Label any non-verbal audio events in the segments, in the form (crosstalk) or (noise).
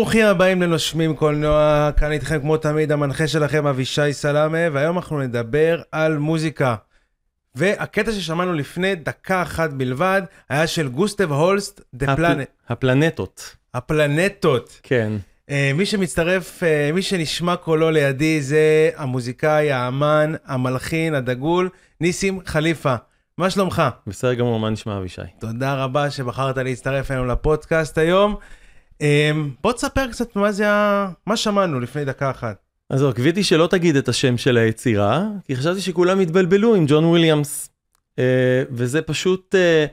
ברוכים הבאים לנושמים קולנוע, כאן איתכם כמו תמיד המנחה שלכם אבישי סלאמה, והיום אנחנו נדבר על מוזיקה. והקטע ששמענו לפני דקה אחת בלבד היה של גוסטב הולסט, The הפל- Planet, הפלנטות. הפלנטות. כן. אה, מי שמצטרף, אה, מי שנשמע קולו לידי זה המוזיקאי, האמן, המלחין, הדגול, ניסים חליפה. מה שלומך? בסדר גמור, מה נשמע אבישי? תודה רבה שבחרת להצטרף אלינו לפודקאסט היום. אה, בוא תספר קצת מה זה. מה שמענו לפני דקה אחת. אז קיוויתי שלא תגיד את השם של היצירה, כי חשבתי שכולם יתבלבלו עם ג'ון וויליאמס. אה, וזה פשוט, אה,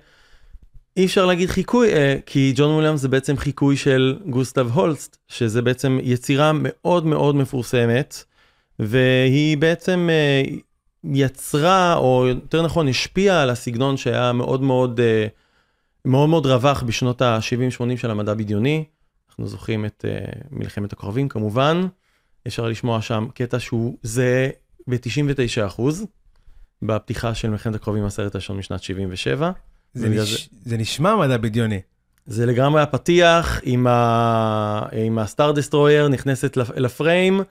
אי אפשר להגיד חיקוי, אה, כי ג'ון וויליאמס זה בעצם חיקוי של גוסטב הולסט, שזה בעצם יצירה מאוד מאוד מפורסמת, והיא בעצם יצרה, או יותר נכון השפיעה על הסגנון שהיה מאוד מאוד, מאוד מאוד רווח בשנות ה-70-80 של המדע בדיוני. אנחנו זוכרים את אה, מלחמת הכוכבים כמובן. אפשר לשמוע שם קטע שהוא זהה ב-99% בפתיחה של מלחמת הקרובים הסרט הראשון משנת 77. זה, נש... זה נשמע מדע בדיוני. זה לגמרי הפתיח עם, ה... עם הסטאר דסטרויר נכנסת לפ- לפריים,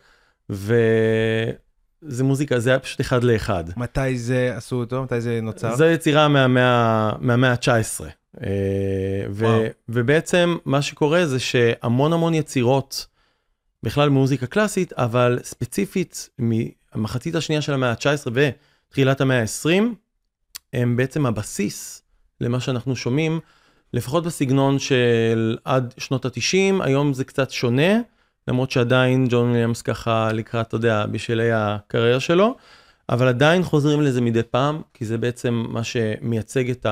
וזה מוזיקה, זה היה פשוט אחד לאחד. מתי זה עשו אותו? מתי זה נוצר? זו יצירה מהמאה מהמאה ה-19. אה, ו-. ובעצם מה שקורה זה שהמון המון יצירות, בכלל מוזיקה קלאסית, אבל ספציפית מהמחצית השנייה של המאה ה-19 ותחילת המאה ה-20, הם בעצם הבסיס למה שאנחנו שומעים, לפחות בסגנון של עד שנות ה-90, היום זה קצת שונה, למרות שעדיין ג'ון וויליאמס ככה לקראת, אתה יודע, בשלהי הקריירה שלו. אבל עדיין חוזרים לזה מדי פעם, כי זה בעצם מה שמייצג את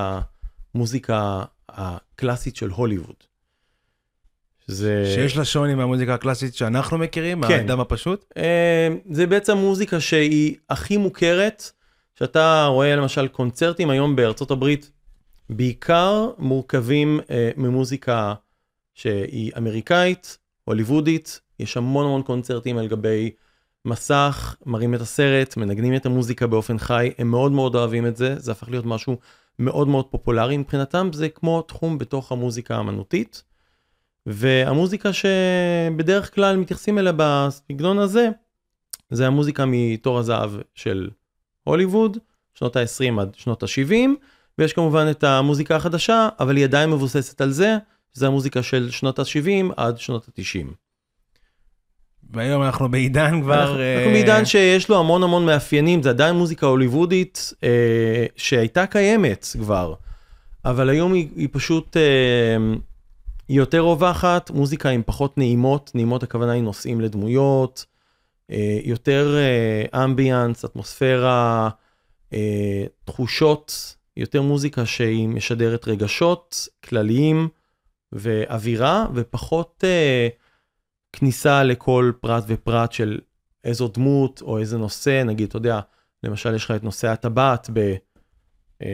המוזיקה הקלאסית של הוליווד. שזה... שיש לה שוני מהמוזיקה הקלאסית שאנחנו מכירים, כן. מהאדם הפשוט. אה, זה בעצם מוזיקה שהיא הכי מוכרת, שאתה רואה למשל קונצרטים היום בארצות הברית, בעיקר מורכבים אה, ממוזיקה שהיא אמריקאית, הוליוודית, יש המון המון קונצרטים על גבי מסך, מראים את הסרט, מנגנים את המוזיקה באופן חי, הם מאוד מאוד אוהבים את זה, זה הפך להיות משהו מאוד מאוד פופולרי מבחינתם, זה כמו תחום בתוך המוזיקה האמנותית. והמוזיקה שבדרך כלל מתייחסים אליה בסגנון הזה, זה המוזיקה מתור הזהב של הוליווד, שנות ה-20 עד שנות ה-70, ויש כמובן את המוזיקה החדשה, אבל היא עדיין מבוססת על זה, זה המוזיקה של שנות ה-70 עד שנות ה-90. והיום אנחנו בעידן כבר... אנחנו, אה, אנחנו בעידן שיש לו המון המון מאפיינים, זה עדיין מוזיקה הוליוודית אה, שהייתה קיימת כבר, אבל היום היא, היא פשוט, אה, יותר רווחת, מוזיקה עם פחות נעימות, נעימות הכוונה היא נושאים לדמויות, יותר אמביאנס, אטמוספירה, תחושות, יותר מוזיקה שהיא משדרת רגשות כלליים ואווירה, ופחות... אה, כניסה לכל פרט ופרט של איזו דמות או איזה נושא, נגיד, אתה יודע, למשל יש לך את נושא הטבעת בשר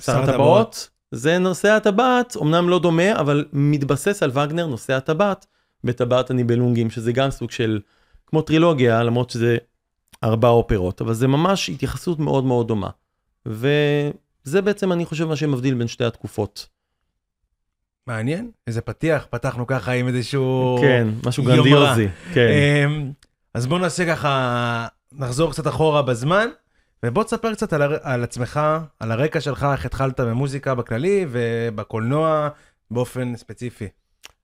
שר הטבעות, הטבעות. זה נושא הטבעת, אמנם לא דומה, אבל מתבסס על וגנר, נושא הטבעת, בטבעת הניבלונגים, שזה גם סוג של, כמו טרילוגיה, למרות שזה ארבע אופרות, אבל זה ממש התייחסות מאוד מאוד דומה. וזה בעצם, אני חושב, מה שמבדיל בין שתי התקופות. מעניין, איזה פתיח, פתחנו ככה עם איזשהו... כן, משהו יומרה. גרנדיוזי. כן. אמ, אז בוא נעשה ככה, נחזור קצת אחורה בזמן, ובוא תספר קצת על. על עצמך, על הרקע שלך, איך התחלת במוזיקה בכללי ובקולנוע באופן ספציפי.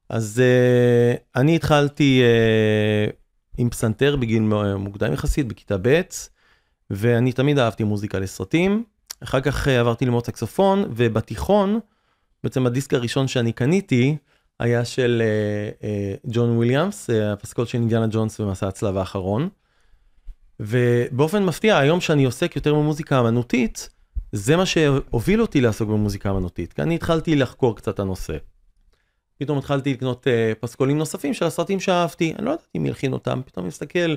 אז uh, אני התחלתי uh, עם פסנתר בגיל מוקדם יחסית, בכיתה ב', ואני תמיד אהבתי מוזיקה לסרטים. אחר כך uh, עברתי ללמוד סקסופון, ובתיכון, בעצם הדיסק הראשון שאני קניתי, היה של uh, uh, ג'ון וויליאמס, uh, הפסקול של אינדיאנה ג'ונס במסע הצלב האחרון. ובאופן מפתיע, היום שאני עוסק יותר במוזיקה אמנותית, זה מה שהוביל אותי לעסוק במוזיקה אמנותית, כי אני התחלתי לחקור קצת את הנושא. פתאום התחלתי לקנות uh, פסקולים נוספים של הסרטים שאהבתי, אני לא ידעתי מי הלחין אותם, פתאום מסתכל,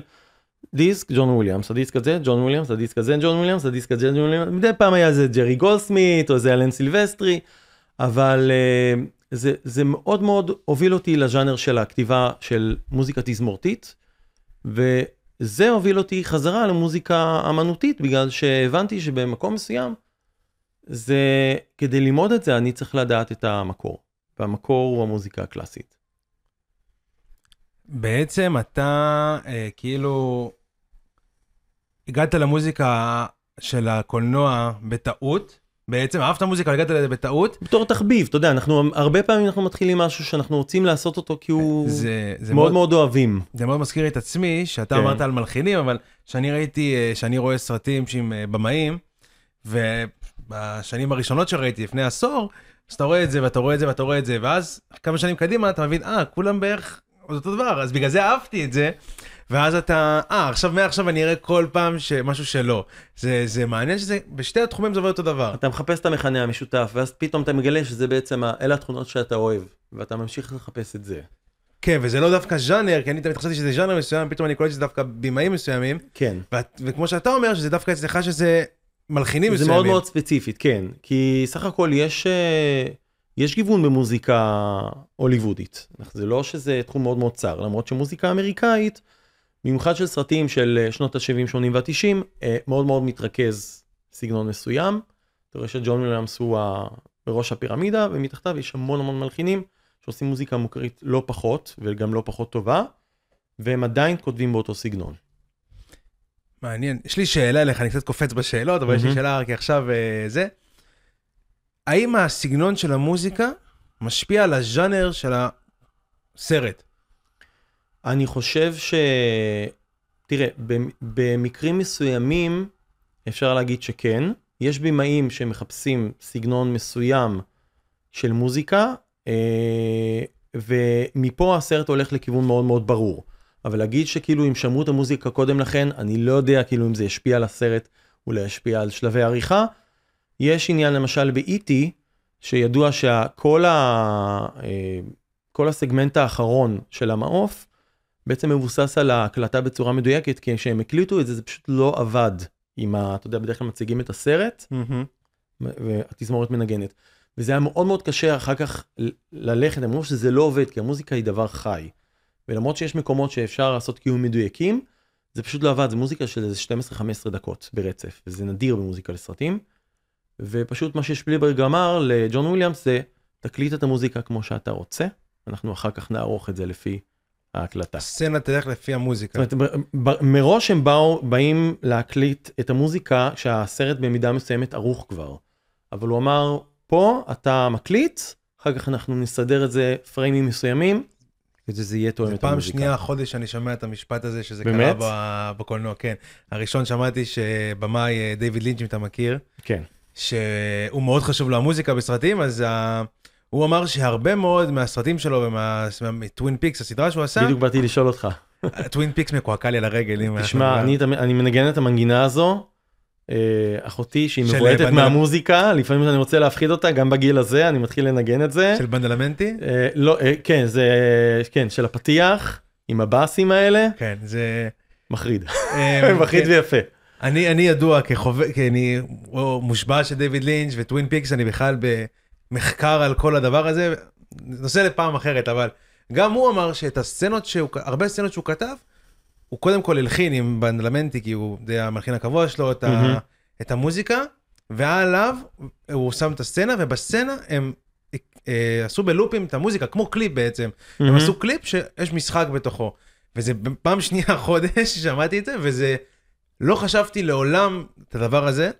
דיסק ג'ון וויליאמס, הדיסק הזה ג'ון וויליאמס, הדיסק הזה ג'ון וויליאמס, הדיסק הזה ג'ון וויליאמס, מדי פעם היה איזה ג'רי גולדסמית או איזה אלן סילבסטרי, אבל אה, זה, זה מאוד מאוד הוביל אותי לז'אנר של הכתיבה של מוזיקה תזמורתית, וזה הוביל אותי חזרה למוזיקה אמנותית, בגלל שהבנתי שבמקום מסוים, זה, כדי ללמוד את זה אני צריך לדעת את המקור. והמקור הוא המוזיקה הקלאסית. בעצם אתה אה, כאילו הגעת למוזיקה של הקולנוע בטעות, בעצם אהבת מוזיקה, הגעת לזה בטעות. בתור תחביב, אתה יודע, אנחנו הרבה פעמים אנחנו מתחילים משהו שאנחנו רוצים לעשות אותו כי הוא זה, זה מאוד מאוד אוהבים. זה מאוד מזכיר את עצמי, שאתה כן. אמרת על מלחינים, אבל שאני ראיתי, אה, שאני רואה סרטים עם אה, במאים, ובשנים הראשונות שראיתי, לפני עשור, אז אתה רואה את זה ואתה רואה את זה ואתה רואה את זה, ואז כמה שנים קדימה אתה מבין, אה, כולם בערך אותו דבר, אז בגלל זה אהבתי את זה, ואז אתה, אה, עכשיו מעכשיו אני אראה כל פעם משהו שלא. זה, זה מעניין שזה, בשתי התחומים זה עובד אותו דבר. אתה מחפש את המכנה המשותף, ואז פתאום אתה מגלה שזה בעצם, אלה התכונות שאתה אוהב, ואתה ממשיך לחפש את זה. כן, וזה לא דווקא ז'אנר, כי אני תמיד חשבתי שזה ז'אנר מסוים, פתאום אני קולט שזה דווקא במאים מסוימים, כן. ואת- וכמו שאתה אומר, שזה דווקא אצלך שזה מלחינים זה מסוימים. מאוד מאוד ספציפית, כן. כי סך הכל יש, אה, יש גיוון במוזיקה הוליוודית. זה לא שזה תחום מאוד מאוד צר, למרות שמוזיקה אמריקאית, במיוחד של סרטים של אה, שנות ה-70, 80 וה-90, מאוד מאוד מתרכז סגנון מסוים. אתה רואה שג'ון וויליאמס הוא בראש הפירמידה, ומתחתיו יש המון המון מלחינים שעושים מוזיקה מוכרית לא פחות, וגם לא פחות טובה, והם עדיין כותבים באותו סגנון. מעניין. יש לי שאלה אליך, אני קצת קופץ בשאלות, אבל יש לי. שאלה כי עכשיו אה, זה. האם הסגנון של המוזיקה משפיע על הז'אנר של הסרט? אני חושב ש... תראה, במ- במקרים מסוימים אפשר להגיד שכן. יש במאים שמחפשים סגנון מסוים של מוזיקה, אה, ומפה הסרט הולך לכיוון מאוד מאוד ברור. אבל להגיד שכאילו אם שמעו את המוזיקה קודם לכן, אני לא יודע כאילו אם זה ישפיע על הסרט, אולי ישפיע על שלבי עריכה. יש עניין למשל ב-E.T. שידוע שכל ה... אה, כל הסגמנט האחרון של המעוף בעצם מבוסס על ההקלטה בצורה מדויקת, כי כשהם הקליטו את זה, זה פשוט לא עבד עם ה... אתה יודע, בדרך כלל מציגים את הסרט, והתזמורת מנגנת. וזה היה מאוד מאוד קשה אחר כך ללכת, הם אמרו שזה לא עובד, כי המוזיקה היא דבר חי. ולמרות שיש מקומות שאפשר לעשות קיום מדויקים, זה פשוט לא עבד, זה מוזיקה של איזה 12-15 דקות ברצף, וזה נדיר במוזיקה לסרטים. ופשוט מה ששפילברג אמר לג'ון וויליאמס זה, תקליט את המוזיקה כמו שאתה רוצה, אנחנו אחר כך נערוך את זה לפי ההקלטה. הסצנה תלך לפי המוזיקה. זאת אומרת, מראש הם באו, באים להקליט את המוזיקה כשהסרט במידה מסוימת ערוך כבר. אבל הוא אמר, פה אתה מקליט, אחר כך אנחנו נסדר את זה פריימים מסוימים, כדי שזה יהיה תואם את פעם המוזיקה. שנייה החודש שאני שומע את המשפט הזה, שזה באמת? קרה בקולנוע, כן. הראשון שמעתי שבמאי אה, דיוויד לינץ', אם אתה מכיר, כן. שהוא מאוד חשוב לו המוזיקה בסרטים, אז. הוא אמר שהרבה מאוד מהסרטים שלו ומ Twin Peaks, הסדרה שהוא עשה, בדיוק באתי לשאול אותך. Twin Peaks מקועקע לי על הרגל. תשמע, אני מנגן את המנגינה הזו, אה, אחותי שהיא מבועתת בנדל- מהמוזיקה, לפעמים אני רוצה להפחיד אותה, גם בגיל הזה אני מתחיל לנגן את זה. של בדלמנטי? אה, לא, אה, כן, זה, כן, של הפתיח, עם הבאסים האלה, כן, זה... מחריד. (laughs) מחריד כן. ויפה. אני, אני ידוע כחובב, כי אני מושבע של דיוויד לינץ' וטווין פיקס, אני בכלל במחקר על כל הדבר הזה, נושא לפעם אחרת, אבל גם הוא אמר שאת הסצנות שהוא, הרבה סצנות שהוא כתב, הוא קודם כל הלחין עם בדלמנטי, כי הוא די המלחין הקבוע שלו, את, ה, מהמם. את המוזיקה, ועליו הוא שם את הסצנה, ובסצנה הם אה, עשו בלופים את המוזיקה, כמו קליפ בעצם. הם מהמם. עשו קליפ שיש משחק בתוכו. וזה פעם שנייה (laughs) החודש ששמעתי את זה, וזה... לא חשבתי לעולם את הדבר הזה,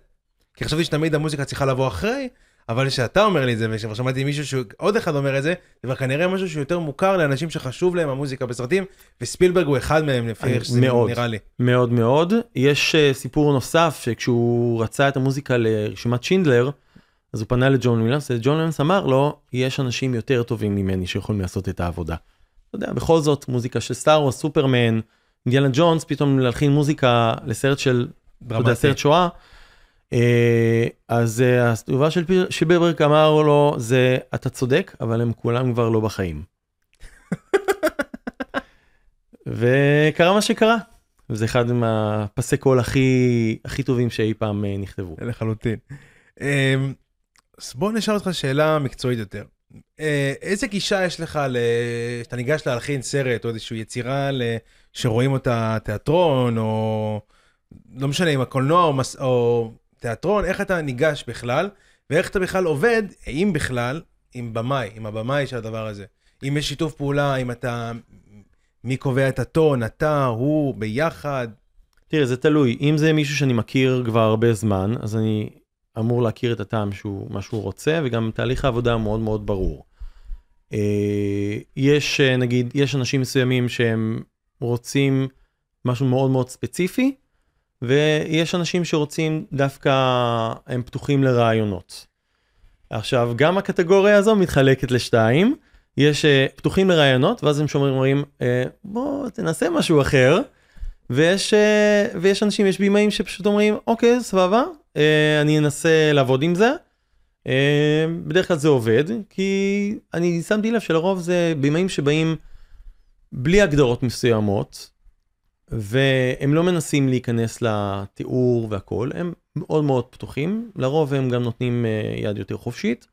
כי חשבתי שתמיד המוזיקה צריכה לבוא אחרי, אבל כשאתה אומר לי את זה, וכשכבר שמעתי מישהו שעוד אחד אומר את זה, זה כבר כנראה משהו שיותר מוכר לאנשים שחשוב להם המוזיקה בסרטים, וספילברג הוא אחד מהם, לפי איך שזה מאוד. נראה לי. מאוד מאוד. יש אה, סיפור נוסף שכשהוא רצה את המוזיקה לרשימת שינדלר, אז הוא פנה לג'ון וויליאמס, וג'ון וויליאמס אמר לו, יש אנשים יותר טובים ממני שיכולים לעשות את העבודה. אתה יודע, בכל זאת, מוזיקה של סטאר וורס, סופרמן, אינדיאנה ג'ונס, פתאום להלחין מוזיקה לסרט של, אתה יודע, דרמטי. סרט שואה. אה, אז אה, התגובה של שפי- שפילברג אמר לו, זה, אתה צודק, אבל הם כולם כבר לא בחיים. (laughs) וקרה מה שקרה. וזה אחד מהפסי קול הכי הכי טובים שאי פעם אה, נכתבו. לחלוטין. אמ, אז בוא נשאל אותך שאלה מקצועית יותר. איזה גישה יש לך, ל... שאתה ניגש להלחין סרט או איזושהי יצירה ל... שרואים אותה תיאטרון או לא משנה אם הקולנוע או, מס... או תיאטרון, איך אתה ניגש בכלל ואיך אתה בכלל עובד, אם בכלל, עם במאי, עם הבמאי של הדבר הזה. אם יש שיתוף פעולה, אם אתה מי קובע את הטון, אתה, הוא, ביחד? תראה, זה תלוי. אם זה מישהו שאני מכיר כבר הרבה זמן, אז אני אמור להכיר את הטעם שהוא, מה שהוא רוצה, וגם תהליך העבודה מאוד מאוד ברור. אה, יש, אה, נגיד, יש אנשים מסוימים שהם רוצים משהו מאוד מאוד ספציפי, ויש אנשים שרוצים דווקא, הם פתוחים לרעיונות. עכשיו, גם הקטגוריה הזו מתחלקת לשתיים. יש uh, פתוחים לרעיונות, ואז הם שומעים, uh, בוא תנסה משהו אחר. ויש, uh, ויש אנשים, יש בימאים שפשוט אומרים, אוקיי, סבבה, uh, אני אנסה לעבוד עם זה. Uh, בדרך כלל זה עובד, כי אני שמתי לב שלרוב זה בימאים שבאים בלי הגדרות מסוימות, והם לא מנסים להיכנס לתיאור והכל, הם מאוד מאוד פתוחים, לרוב הם גם נותנים uh, יד יותר חופשית.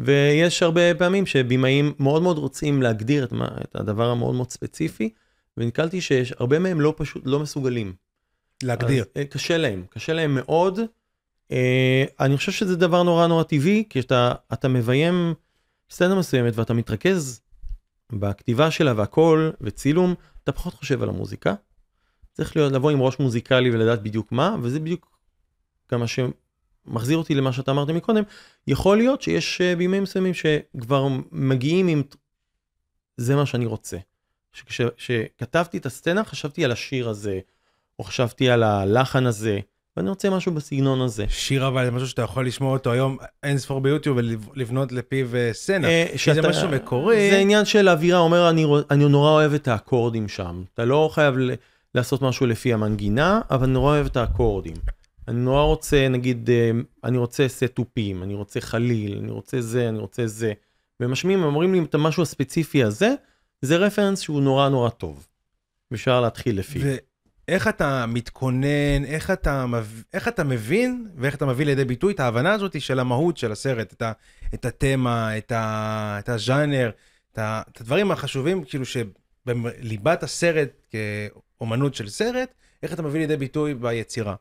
ויש הרבה פעמים שבמאים מאוד מאוד רוצים להגדיר את, מה, את הדבר המאוד מאוד ספציפי, ונתקלתי שיש הרבה מהם לא פשוט, לא מסוגלים. להגדיר. אז, אה, קשה להם, קשה להם מאוד. אה, אני חושב שזה דבר נורא נורא טבעי, כי אתה, אתה מביים סצנה מסוימת ואתה מתרכז בכתיבה שלה והכל, וצילום, אתה פחות חושב על המוזיקה. צריך להיות, לבוא עם ראש מוזיקלי ולדעת בדיוק מה, וזה בדיוק גם מה מחזיר אותי למה שאתה אמרת מקודם, יכול להיות שיש אה, בימים מסוימים שכבר מגיעים עם זה מה שאני רוצה. כשכתבתי את הסצנה חשבתי על השיר הזה, או חשבתי על הלחן הזה, ואני רוצה משהו בסגנון הזה. שיר אבל זה משהו שאתה יכול לשמוע אותו היום אין ספור ביוטיוב ולבנות לפיו אה, סצנה. אה, שאתה, זה משהו מקורי. זה עניין של אווירה, אומר אני, אני נורא אוהב את האקורדים שם. אתה לא חייב לעשות משהו לפי המנגינה, אבל אני נורא אוהב את האקורדים. אני נורא רוצה, נגיד, אה, אני רוצה סטופים, אני רוצה חליל, אני רוצה זה, אני רוצה זה. ומשמיעים, הם אומרים לי את המשהו הספציפי הזה, זה רפרנס שהוא נורא נורא טוב. אפשר להתחיל לפי. ואיך אתה מתכונן, איך אתה, איך אתה מבין ואיך אתה מביא לידי ביטוי את ההבנה הזאת של המהות של הסרט, את, ה, את התמה, את, ה, את הז'אנר, את, ה, את הדברים החשובים, כאילו שבליבת הסרט, כאומנות של סרט, איך אתה מביא לידי ביטוי ביצירה.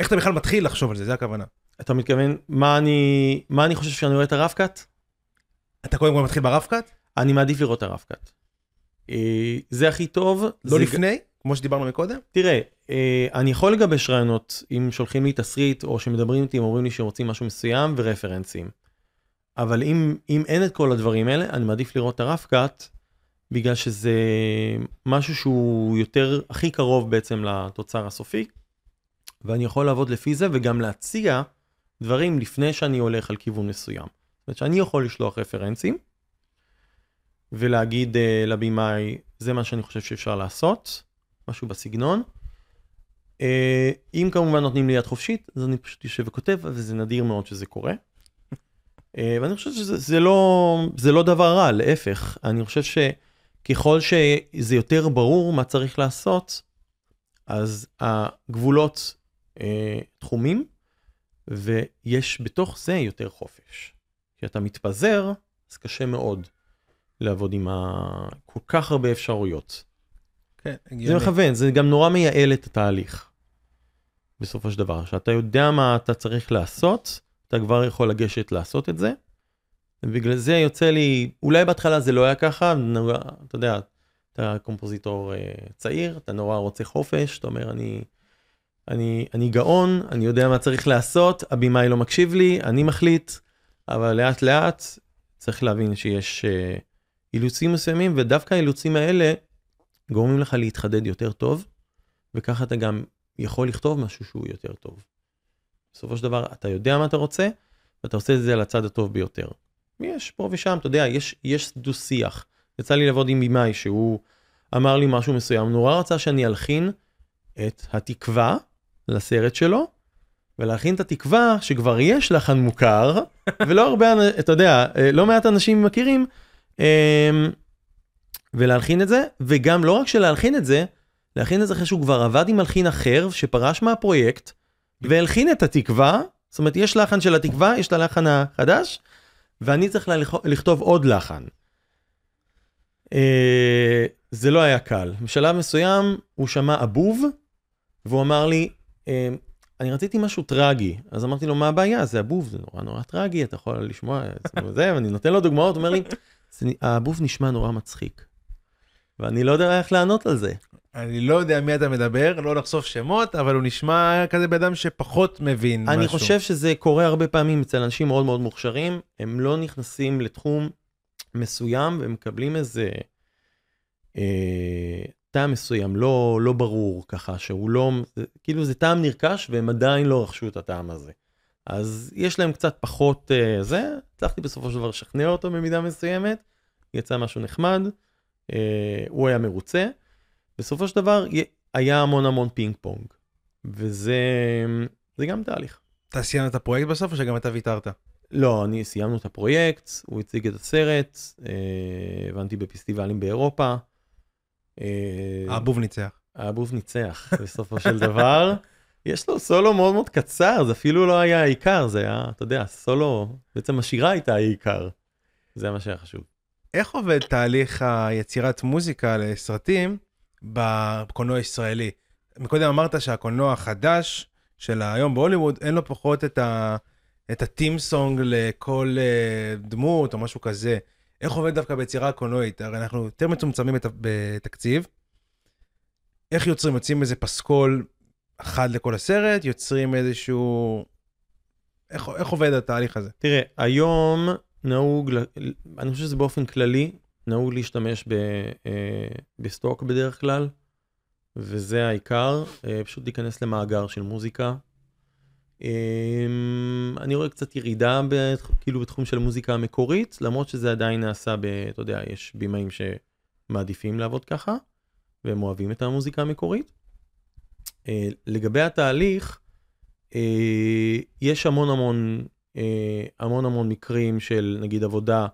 איך אתה בכלל מתחיל לחשוב על זה, זה הכוונה. אתה מתכוון, מה אני, מה אני חושב שאני רואה את הרב-קאט? אתה קודם כל מתחיל ברב-קאט? אני מעדיף לראות את הרב-קאט. אה, זה הכי טוב. לא לפני? כמו שדיברנו מקודם? תראה, אה, אני יכול לגבש רעיונות אם שולחים לי תסריט או שמדברים איתי, אומרים לי שרוצים משהו מסוים ורפרנסים. אבל אם, אם אין את כל הדברים האלה, אני מעדיף לראות את הרב-קאט, בגלל שזה משהו שהוא יותר, הכי קרוב בעצם לתוצר הסופי. ואני יכול לעבוד לפי זה וגם להציע דברים לפני שאני הולך על כיוון מסוים. זאת אומרת שאני יכול לשלוח רפרנסים ולהגיד uh, לבמאי, זה מה שאני חושב שאפשר לעשות, משהו בסגנון. Uh, אם כמובן נותנים לי יד חופשית, אז אני פשוט יושב וכותב, וזה נדיר מאוד שזה קורה. Uh, ואני חושב שזה זה לא, זה לא דבר רע, להפך, אני חושב שככל שזה יותר ברור מה צריך לעשות, אז הגבולות אה, תחומים, ויש בתוך זה יותר חופש. כשאתה מתפזר, אז קשה מאוד לעבוד עם ה... כל כך הרבה אפשרויות. כן, הגיוני. זה מכוון, זה גם נורא מייעל את התהליך. בסופו של דבר, כשאתה יודע מה אתה צריך לעשות, אתה כבר יכול לגשת לעשות את זה. ובגלל זה יוצא לי, אולי בהתחלה זה לא היה ככה, אתה יודע, אתה קומפוזיטור אה, צעיר, אתה נורא רוצה חופש, אתה אומר, אני אני, אני גאון, אני יודע מה צריך לעשות, הבמאי לא מקשיב לי, אני מחליט, אבל לאט לאט צריך להבין שיש uh, אילוצים מסוימים, ודווקא האילוצים האלה גורמים לך להתחדד יותר טוב, וככה אתה גם יכול לכתוב משהו שהוא יותר טוב. בסופו של דבר, אתה יודע מה אתה רוצה, ואתה עושה את זה על הצד הטוב ביותר. יש פה ושם, אתה יודע, יש, יש דו-שיח. יצא לי לעבוד עם במאי שהוא אמר לי משהו מסוים, נורא רצה שאני אלחין את התקווה לסרט שלו, ולהכין את התקווה שכבר יש לחן מוכר, (laughs) ולא הרבה, אתה יודע, אה, לא מעט אנשים מכירים, אמ, ולהלחין את זה, וגם לא רק שלהלחין את זה, להלחין את זה אחרי שהוא כבר עבד עם מלחין אחר שפרש מהפרויקט, והלחין את התקווה, זאת אומרת יש לחן של התקווה, יש את הלחן החדש, ואני צריך לכתוב עוד לחן. אה, זה לא היה קל. בשלב מסוים הוא שמע אבוב, והוא אמר לי, אמ, אני רציתי משהו טרגי, אז אמרתי לו, מה הבעיה? זה הבוב, זה נורא נורא טרגי, אתה יכול לשמוע את זה, (laughs) ואני נותן לו דוגמאות, הוא אומר לי, הבוב נשמע נורא מצחיק. ואני לא יודע איך לענות על זה. אני לא יודע מי אתה מדבר, לא לחשוף שמות, אבל הוא נשמע כזה בן אדם שפחות מבין משהו. אני חושב שזה קורה הרבה פעמים אצל אנשים מאוד מאוד מוכשרים, הם לא נכנסים לתחום מסוים ומקבלים איזה אה, טעם מסוים, לא, לא ברור ככה, שהוא לא, כאילו זה טעם נרכש והם עדיין לא רכשו את הטעם הזה. אז יש להם קצת פחות אה, זה, הצלחתי בסופו של דבר לשכנע אותו במידה מסוימת, יצא משהו נחמד, אה, הוא היה מרוצה. בסופו של דבר היה המון המון פינג פונג, וזה גם תהליך. אתה סיימת את הפרויקט בסוף או שגם אתה ויתרת? לא, אני סיימנו את הפרויקט, הוא הציג את הסרט, אה, הבנתי בפסטיבלים באירופה. אה, הבוב ניצח. הבוב ניצח בסופו של דבר. (laughs) יש לו סולו מאוד מאוד קצר, זה אפילו לא היה העיקר, זה היה, אתה יודע, סולו, בעצם השירה הייתה העיקר. זה מה שהיה חשוב. איך עובד תהליך היצירת מוזיקה לסרטים בקולנוע הישראלי? מקודם אמרת שהקולנוע החדש של היום בהוליווד, אין לו פחות את ה... את ה theme song לכל אה, דמות או משהו כזה. איך עובד דווקא ביצירה הקולנועית? הרי אנחנו יותר מצומצמים בתקציב. איך יוצרים? יוצאים איזה פסקול אחד לכל הסרט? יוצרים איזשהו... איך, איך עובד התהליך הזה? תראה, היום נהוג, אני חושב שזה באופן כללי, נהוג להשתמש ב, אה, ב stock בדרך כלל, וזה העיקר, אה, פשוט להיכנס למאגר של מוזיקה, אמ, אני רואה קצת ירידה כאילו בתחום של מוזיקה המקורית, למרות שזה עדיין נעשה ב... אתה יודע, יש בימאים שמעדיפים לעבוד ככה, והם אוהבים את המוזיקה המקורית. אה, לגבי התהליך, אה, יש המון המון אה, המון המון מקרים של נגיד עבודה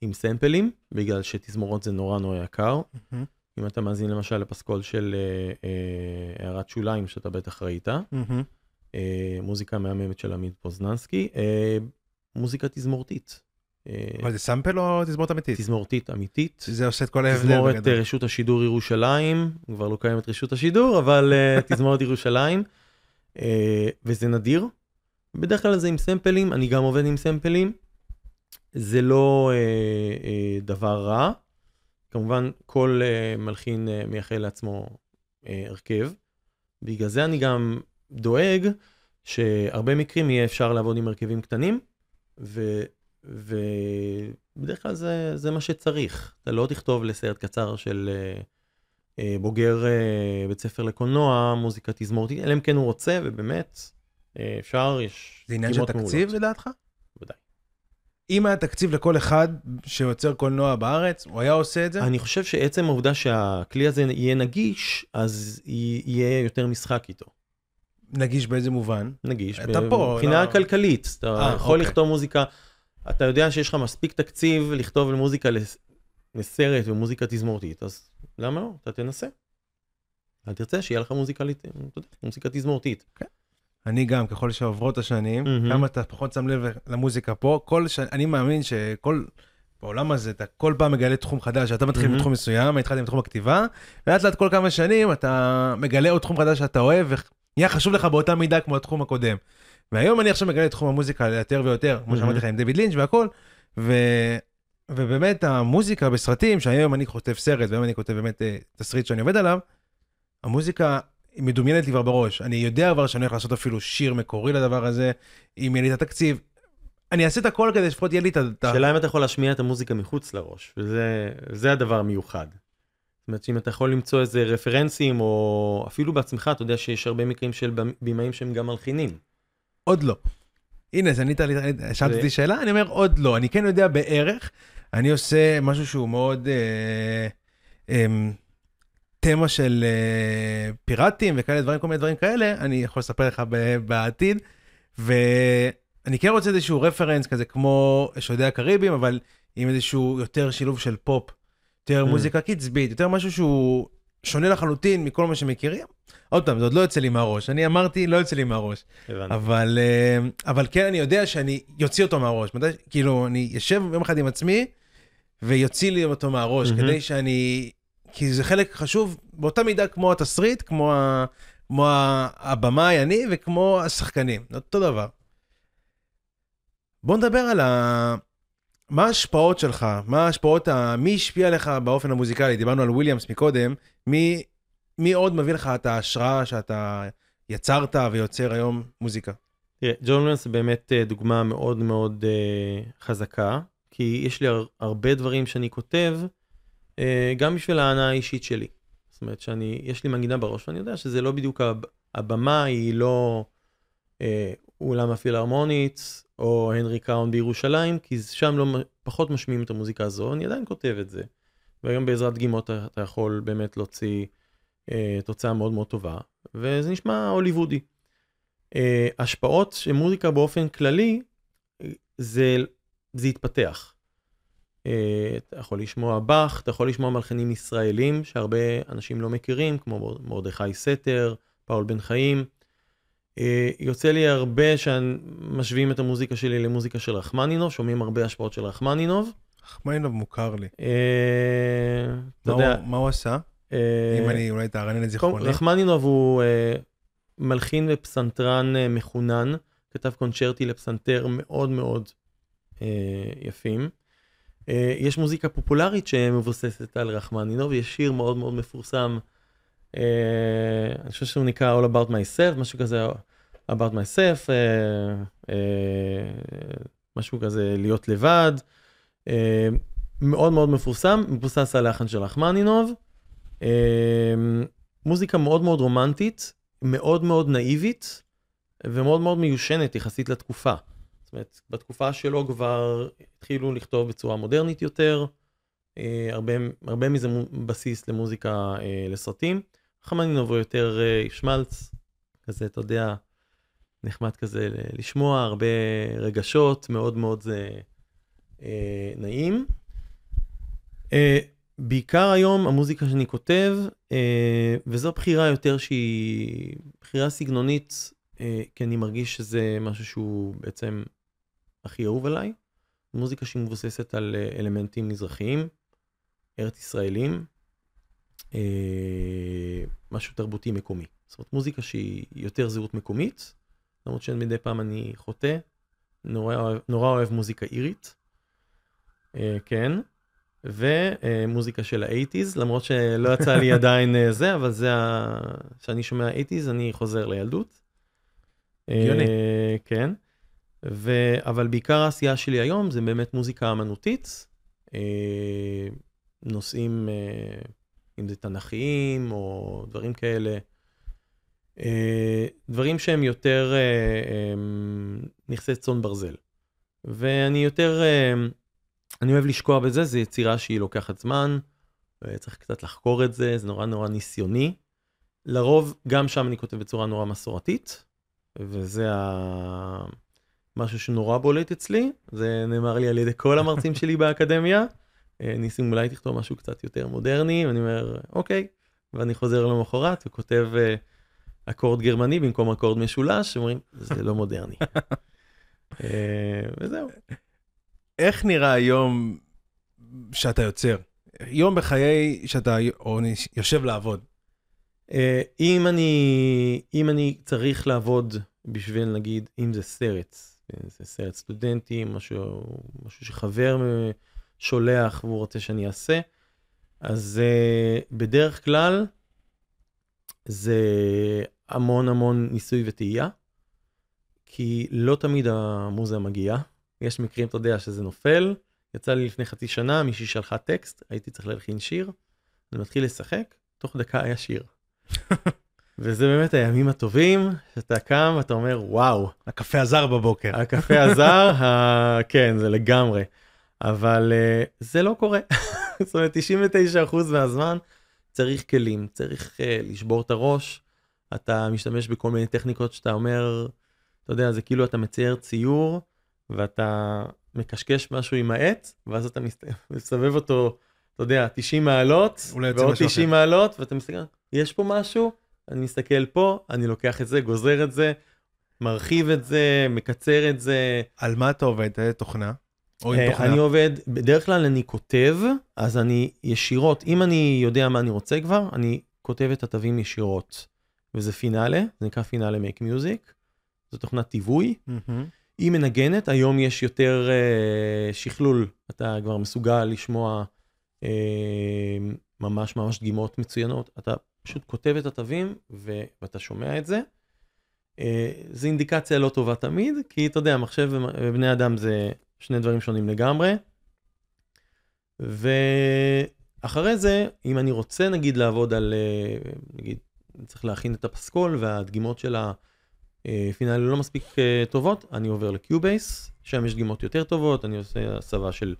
עם סמפלים, בגלל שתזמורות זה נורא נורא יקר. Mm-hmm. אם אתה מאזין למשל לפסקול של הערת שוליים שאתה בטח ראית. Mm-hmm. אה, מוזיקה מהממת של עמית פוזננסקי, אה, מוזיקה תזמורתית. אה, מה זה סאמפל או תזמורת אמיתית? תזמורתית אמיתית. זה עושה את כל ההבדל. תזמורת רשות השידור ירושלים, כבר לא קיימת רשות השידור, אבל (laughs) תזמורת ירושלים, וזה נדיר. בדרך כלל זה עם סמפלים, אני גם עובד עם סמפלים. זה לא דבר רע. כמובן, כל מלחין מייחל לעצמו הרכב. בגלל זה אני גם דואג שהרבה מקרים יהיה אפשר לעבוד עם הרכבים קטנים, ובדרך כלל זה, זה מה שצריך. אתה לא תכתוב לסרט קצר של אה, אה, בוגר אה, בית ספר לקולנוע, מוזיקה תזמורתית, אלא אם כן הוא רוצה, ובאמת, אה, אפשר, יש זה עניין של תקציב. לדעתך? ודאי. אם היה תקציב לכל אחד שיוצר קולנוע בארץ, הוא היה עושה את זה? אני חושב שעצם העובדה שהכלי הזה יהיה נגיש, אז יהיה יותר משחק איתו. נגיש באיזה מובן? נגיש, אתה פה, מבחינה לא... כלכלית, אתה 아, אה, יכול אוקיי. לכתוב מוזיקה, אתה יודע שיש לך מספיק תקציב לכתוב מוזיקה לסרט ומוזיקה תזמורתית, אז למה לא? אתה תנסה. אתה תרצה שיהיה לך מוזיקה, מוזיקה תזמורתית. Okay. אני גם, ככל שעוברות השנים, mm-hmm. כמה אתה פחות שם לב למוזיקה פה, כל ש... אני מאמין שכל, בעולם הזה, אתה כל פעם מגלה תחום חדש, אתה מתחיל mm-hmm. בתחום מסוים, התחלתי עם תחום הכתיבה, ולאט לאט כל כמה שנים אתה מגלה עוד תחום חדש שאתה אוהב, נהיה חשוב לך באותה מידה כמו התחום הקודם. והיום אני עכשיו מגלה את תחום המוזיקה יותר ויותר, כמו שאמרתי לך עם דויד לינץ' והכל, ו... ובאמת המוזיקה בסרטים, שהיום אני כותב סרט והיום אני כותב באמת uh, תסריט שאני עובד עליו, המוזיקה מדומיינת לי כבר בראש. אני יודע כבר שאני הולך לעשות אפילו שיר מקורי לדבר הזה, אם יהיה לי את התקציב. אני אעשה את הכל כדי שלפחות יהיה לי את ה... שאלה אם אתה יכול להשמיע את המוזיקה מחוץ לראש, וזה הדבר המיוחד. זאת אומרת שאם אתה יכול למצוא איזה רפרנסים, או אפילו בעצמך, אתה יודע שיש הרבה מקרים של בימאים שהם גם מלחינים. עוד לא. הנה, אז ענית לי, שאלת אותי שאלה, אני אומר עוד לא. אני כן יודע בערך, אני עושה משהו שהוא מאוד אה, אה, תמה של אה, פיראטים וכאלה דברים, כל מיני דברים כאלה, אני יכול לספר לך בעתיד. ואני כן רוצה איזשהו רפרנס כזה כמו שודדי הקריבים, אבל עם איזשהו יותר שילוב של פופ. יותר mm. מוזיקה קצבית, יותר משהו שהוא שונה לחלוטין מכל מה שמכירים. עוד פעם, זה עוד לא יוצא לי מהראש. אני אמרתי, לא יוצא לי מהראש. אבל, אה, אבל כן, אני יודע שאני יוציא אותו מהראש. מדי, כאילו, אני יושב יום אחד עם עצמי, ויוציא לי אותו מהראש, mm-hmm. כדי שאני... כי זה חלק חשוב באותה מידה כמו התסריט, כמו, ה, כמו הבמאי, אני, וכמו השחקנים. אותו דבר. בואו נדבר על ה... מה ההשפעות שלך? מה ההשפעות, ה... מי השפיע עליך באופן המוזיקלי? דיברנו על וויליאמס מקודם, מי, מי עוד מביא לך את ההשראה שאתה יצרת ויוצר היום מוזיקה? תראה, ג'ון וויליאמס זה באמת אה, דוגמה מאוד מאוד uh, חזקה, כי יש לי הר, הרבה דברים שאני כותב, גם בשביל ההנאה האישית שלי. זאת אומרת שאני, יש לי מנגינה בראש, ואני יודע שזה לא בדיוק, הב, הבמה היא לא uh, אולם הפילהרמונית, או הנרי קראון בירושלים, כי שם לא, פחות משמיעים את המוזיקה הזו, אני עדיין כותב את זה. והיום בעזרת דגימות אתה יכול באמת להוציא אה, תוצאה מאוד מאוד טובה, וזה נשמע הוליוודי. אה, השפעות של מוזיקה באופן כללי, זה, זה התפתח. אה, אתה יכול לשמוע באך, אתה יכול לשמוע מלחינים ישראלים שהרבה אנשים לא מכירים, כמו מרדכי סתר, פאול בן חיים. אה, יוצא לי הרבה שמשווים את המוזיקה שלי למוזיקה של רחמנינוב, שומעים הרבה השפעות של רחמנינוב. רחמנינוב מוכר לי. אה, אתה יודע... מה הוא עשה? אם אני אולי תערנן את זיכרוני. רחמנינוב הוא מלחין ופסנתרן מחונן, כתב קונצ'רטי לפסנתר מאוד מאוד יפים. יש מוזיקה פופולרית שמבוססת על רחמנינוב, יש שיר מאוד מאוד מפורסם. Uh, אני חושב שהוא נקרא All About Myself, משהו כזה, About Myself, uh, משהו כזה להיות לבד. מאוד מאוד מפורסם, מבוסס על לחן של רחמנינוב. מוזיקה מאוד מאוד רומנטית, מאוד מאוד נאיבית, ומאוד מאוד מיושנת יחסית לתקופה. אומרת, בתקופה שלו כבר התחילו לכתוב בצורה מודרנית יותר, uh, הרבה, הרבה מזה בסיס למוזיקה uh, לסרטים. חמנינוב הוא יותר uh, שמלץ, כזה, אתה יודע, נחמד כזה לשמוע, הרבה רגשות, מאוד מאוד זה uh, נעים. Uh, בעיקר היום המוזיקה שאני כותב, uh, וזו בחירה יותר שהיא בחירה סגנונית, uh, כי אני מרגיש שזה משהו שהוא בעצם הכי אהוב עליי. מוזיקה שהיא מבוססת על אלמנטים מזרחיים, ארץ ישראלים, אה, משהו תרבותי מקומי. זאת אומרת, מוזיקה שהיא יותר זהות מקומית, למרות שמדי פעם אני חוטא, נורא, אוהב, נורא אוהב מוזיקה אירית, אה, כן, ומוזיקה של האייטיז, למרות שלא יצא לי (laughs) עדיין אה, זה, אבל זה. כשאני שומע אייטיז אני חוזר לילדות. הגיוני. אה, כן. ו... אבל בעיקר העשייה שלי היום זה באמת מוזיקה אמנותית, אה, נושאים אה, אם זה תנכיים או דברים כאלה. אה, דברים שהם יותר נכסי צאן ברזל. ואני יותר, אני אוהב לשקוע בזה, זו יצירה שהיא לוקחת זמן, צריך קצת לחקור את זה, זה נורא נורא ניסיוני. לרוב, גם שם אני כותב בצורה נורא מסורתית, וזה ה... משהו שנורא בולט אצלי, זה נאמר לי על ידי כל המרצים (laughs) שלי באקדמיה. אה, ניסים אולי תכתוב משהו קצת יותר מודרני, ואני אומר, אוקיי, ואני חוזר למחרת וכותב אה, אקורד גרמני במקום אקורד משולש, אומרים, זה לא מודרני. (laughs) אה, וזהו. איך נראה היום שאתה יוצר? יום בחיי שאתה או יושב לעבוד. אם אני, אם אני צריך לעבוד בשביל נגיד, אם זה סרט, זה סרט סטודנטי, משהו, משהו שחבר שולח והוא רוצה שאני אעשה. אז uh, בדרך כלל זה המון המון ניסוי וטעייה, כי לא תמיד המוזה מגיעה. יש מקרים, אתה יודע, שזה נופל. יצא לי לפני חצי שנה, מישהי שלחה טקסט, הייתי צריך להלחין שיר, אני מתחיל לשחק, תוך דקה היה שיר. (laughs) וזה באמת הימים הטובים, שאתה קם ואתה אומר, וואו. הקפה הזר בבוקר. הקפה הזר, ה... (laughs) כן, זה לגמרי. אבל uh, זה לא קורה. (laughs) זאת אומרת, 99% מהזמן צריך כלים, צריך uh, לשבור את הראש. אתה משתמש בכל מיני טכניקות שאתה אומר, אתה יודע, זה כאילו אתה מצייר ציור, ואתה מקשקש משהו עם העט, ואז אתה מסתובב אותו, אתה יודע, 90 מעלות, ועוד 90 אחר. מעלות, ואתה מסתכל, יש פה משהו, אני מסתכל פה, אני לוקח את זה, גוזר את זה, מרחיב את זה, מקצר את זה. על מה אתה עובד? איזה תוכנה? או עם אה, תוכנה? אני עובד, בדרך כלל אני כותב, אז אני ישירות, אם אני יודע מה אני רוצה כבר, אני כותב את התווים ישירות. וזה פינאלה, זה נקרא פינאלה מייק מיוזיק, זו תוכנת טיווי. מהמם. היא מנגנת, היום יש יותר אה, שכלול, אתה כבר מסוגל לשמוע אה, ממש ממש דגימות מצוינות, אתה פשוט כותב את התווים ו- ואתה שומע את זה. אה, זו אינדיקציה לא טובה תמיד, כי אתה יודע, מחשב ובני אדם זה שני דברים שונים לגמרי. ואחרי זה, אם אני רוצה נגיד לעבוד על, אה, נגיד, צריך להכין את הפסקול והדגימות של הפינאלי לא מספיק אה, טובות, אני עובר לקיובייס, שם יש דגימות יותר טובות, אני עושה הסבה של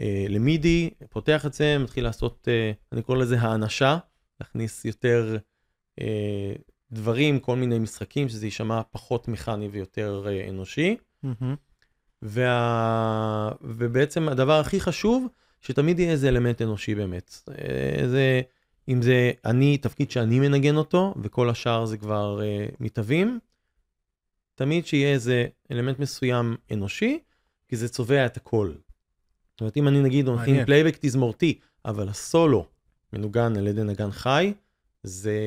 אה, למידי, פותח את זה, מתחיל לעשות, אני קורא לזה האנשה, להכניס יותר דברים, כל מיני משחקים, שזה יישמע פחות מכני ויותר אנושי. Mm-hmm. וה... ובעצם הדבר הכי חשוב, שתמיד יהיה איזה אלמנט אנושי באמת. זה, אם זה אני, תפקיד שאני מנגן אותו, וכל השאר זה כבר אה, מתהווים, תמיד שיהיה איזה אלמנט מסוים אנושי, כי זה צובע את הכל. זאת אומרת, אם אני נגיד מלחין פלייבק תזמורתי, אבל הסולו מנוגן על ידי נגן חי, זה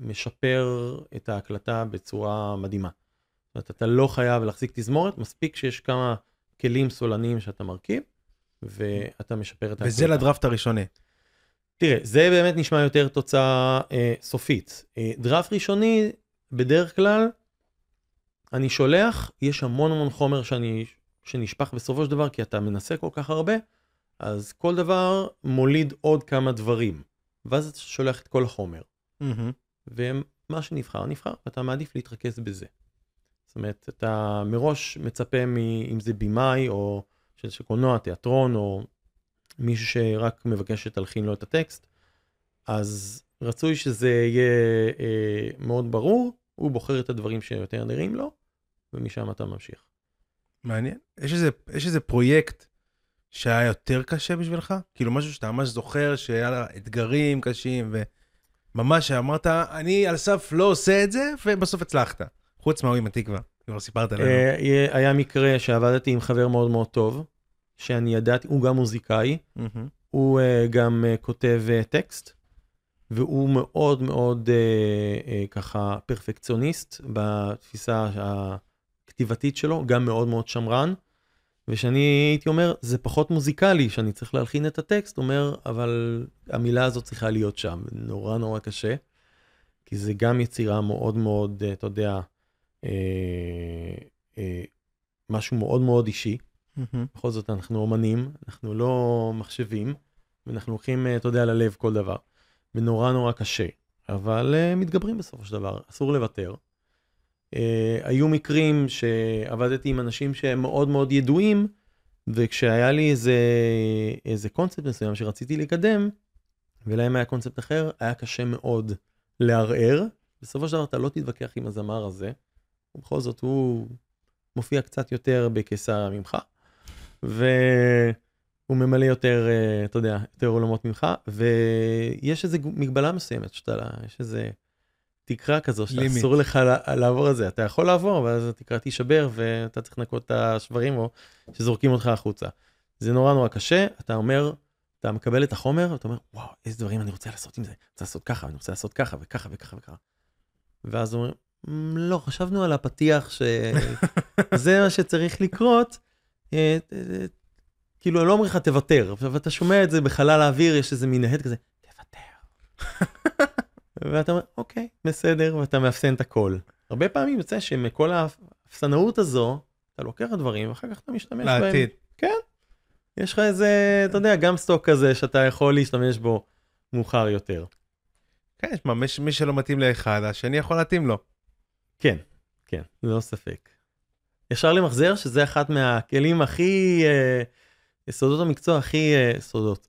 משפר את ההקלטה בצורה מדהימה. זאת אומרת, אתה לא חייב להחזיק תזמורת, מספיק שיש כמה כלים סולניים שאתה מרכיב, ואתה משפר את וזה לדראפט הראשוני. תראה, זה באמת נשמע יותר תוצאה אה, סופית. אה, דראפט ראשוני, בדרך כלל, אני שולח, יש המון המון חומר שאני, שנשפך בסופו של דבר, כי אתה מנסה כל כך הרבה, אז כל דבר מוליד עוד כמה דברים. ואז אתה שולח את כל החומר. Mm-hmm. ומה שנבחר, נבחר, ואתה מעדיף להתרכז בזה. זאת אומרת, אתה מראש מצפה מ... אם זה במאי, או של קולנוע, תיאטרון, או מישהו שרק מבקש שתלחין לו את הטקסט, אז רצוי שזה יהיה אה, מאוד ברור, הוא בוחר את הדברים שיותר נראים לו, ומשם אתה ממשיך. מעניין. יש איזה, יש איזה פרויקט שהיה יותר קשה בשבילך? כאילו משהו שאתה ממש זוכר שהיה לה אתגרים קשים, וממש אמרת, אני על סף לא עושה את זה, ובסוף הצלחת. חוץ מההוא עם התקווה, כבר סיפרת לנו. אה, היה מקרה שעבדתי עם חבר מאוד מאוד טוב, שאני ידעתי, הוא גם מוזיקאי. הוא uh, גם uh, כותב טקסט, והוא מאוד מאוד ככה פרפקציוניסט בתפיסה הכתיבתית שלו, גם מאוד מאוד שמרן. ושאני הייתי אומר, זה פחות מוזיקלי, שאני צריך להלחין את הטקסט, אומר, אבל המילה הזאת צריכה להיות שם, נורא נורא קשה, כי זה גם יצירה מאוד מאוד, אתה יודע, אה, אה, משהו מאוד מאוד אישי. Mm-hmm. בכל זאת אנחנו אומנים, אנחנו לא מחשבים, ואנחנו הולכים, אה, אתה יודע, ללב כל דבר. ונורא נורא קשה, אבל uh, מתגברים בסופו של דבר, אסור לוותר. Uh, היו מקרים שעבדתי עם אנשים שהם מאוד מאוד ידועים, וכשהיה לי איזה, איזה קונספט מסוים שרציתי לקדם, ולהם היה קונספט אחר, היה קשה מאוד לערער. בסופו של דבר אתה לא תתווכח עם הזמר הזה, ובכל זאת הוא מופיע קצת יותר בקיסר ממך. והוא ממלא יותר, אה, אתה יודע, יותר עולמות ממך, ויש איזו מגבלה מסוימת, שאתה, יש איזה תקרה כזו, שאסור לך לעבור את זה. אתה יכול לעבור, אבל אז התקרה תישבר, ואתה צריך לנקות את השברים, או שזורקים אותך החוצה. זה נורא נורא קשה, אתה אומר, אתה מקבל את החומר, ואתה אומר, וואו, איזה דברים אני רוצה לעשות עם זה. אני רוצה לעשות ככה, אני רוצה לעשות ככה, וככה, וככה, וככה. ואז אומרים, אמ, לא, חשבנו על הפתיח שזה (laughs) מה שצריך לקרות, אה, כאילו, אני לא אומר לך תוותר, ואתה שומע את זה בחלל האוויר, יש איזה מין הד כזה, תוותר. (laughs) ואתה אומר, אוקיי, בסדר, ואתה מאפסן את הכל. הרבה פעמים יוצא שמכל האפסנאות הזו, אתה לוקח דברים, ואחר כך אתה משתמש בהם. לעתיד. כן. יש לך איזה, אתה יודע, גם סטוק כזה שאתה יכול להשתמש בו מאוחר יותר. כן, יש מה, מי שלא מתאים לאחד, השני יכול להתאים לו. כן, כן, ללא ספק. ישר למחזר, שזה אחת מהכלים הכי, אה, יסודות המקצוע הכי, אה, סודות.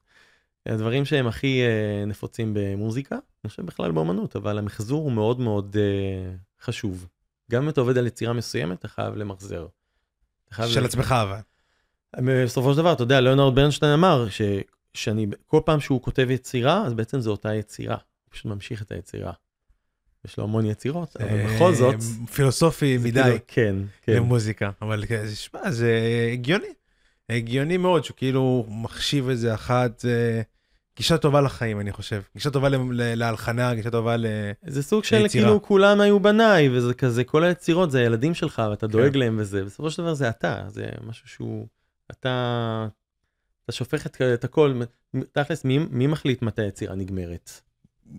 הדברים שהם הכי אה, נפוצים במוזיקה, אני חושב בכלל באמנות, אבל המחזור הוא מאוד מאוד אה, חשוב. גם אם אתה עובד על יצירה מסוימת, אתה חייב למחזר. חייב של עצמך אבל. בסופו של דבר, אתה יודע, ליאונרד ברנשטיין אמר ש, שאני, כל פעם שהוא כותב יצירה, אז בעצם זו אותה יצירה. הוא פשוט ממשיך את היצירה. יש לו המון יצירות, אבל אה, בכל זאת... פילוסופי מדי. כאילו, כן, כן. למוזיקה, אבל שמע, זה הגיוני. הגיוני מאוד שהוא כאילו מחשיב איזה אחת, גישה טובה לחיים, אני חושב. גישה טובה להלחנה, גישה טובה ל... זה סוג של ליצירה. כאילו כולם היו בניי, וזה כזה, כל היצירות זה הילדים שלך, ואתה דואג כן. להם וזה, בסופו של דבר זה אתה, זה משהו שהוא, אתה, אתה שופך את, את הכל, תכלס, מי, מי מחליט מתי היצירה נגמרת?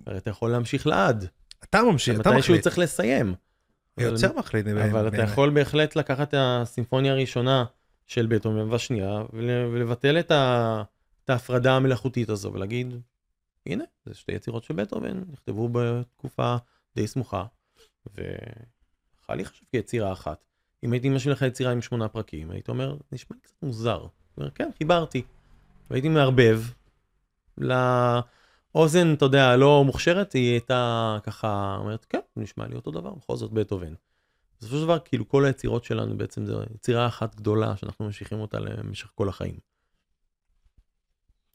הרי אתה יכול להמשיך לעד, אתה ממשיך, אתה מחליט. צריך לסיים. היוצר מחליט. אבל אתה. יכול בהחלט לקחת את הסימפוניה הראשונה של בטהובן והשנייה, ול- ולבטל את, ה, את ההפרדה המלאכותית הזו, ולהגיד, הנה, זה שתי יצירות של בטהובן, נכתבו בתקופה די סמוכה, ויכול להיחשב כיצירה אחת. אם הייתי משאיר לך יצירה עם שמונה פרקים, היית אומר, נשמע לי קצת מוזר. אומר, כן, חיברתי. והייתי מערבב לאוזן, אתה יודע, לא מוכשרת, היא הייתה ככה אומרת, כן, נשמע לי אותו דבר, בכל זאת בטהובן. בסופו של דבר, כאילו כל היצירות שלנו בעצם זו יצירה אחת גדולה שאנחנו ממשיכים אותה למשך כל החיים.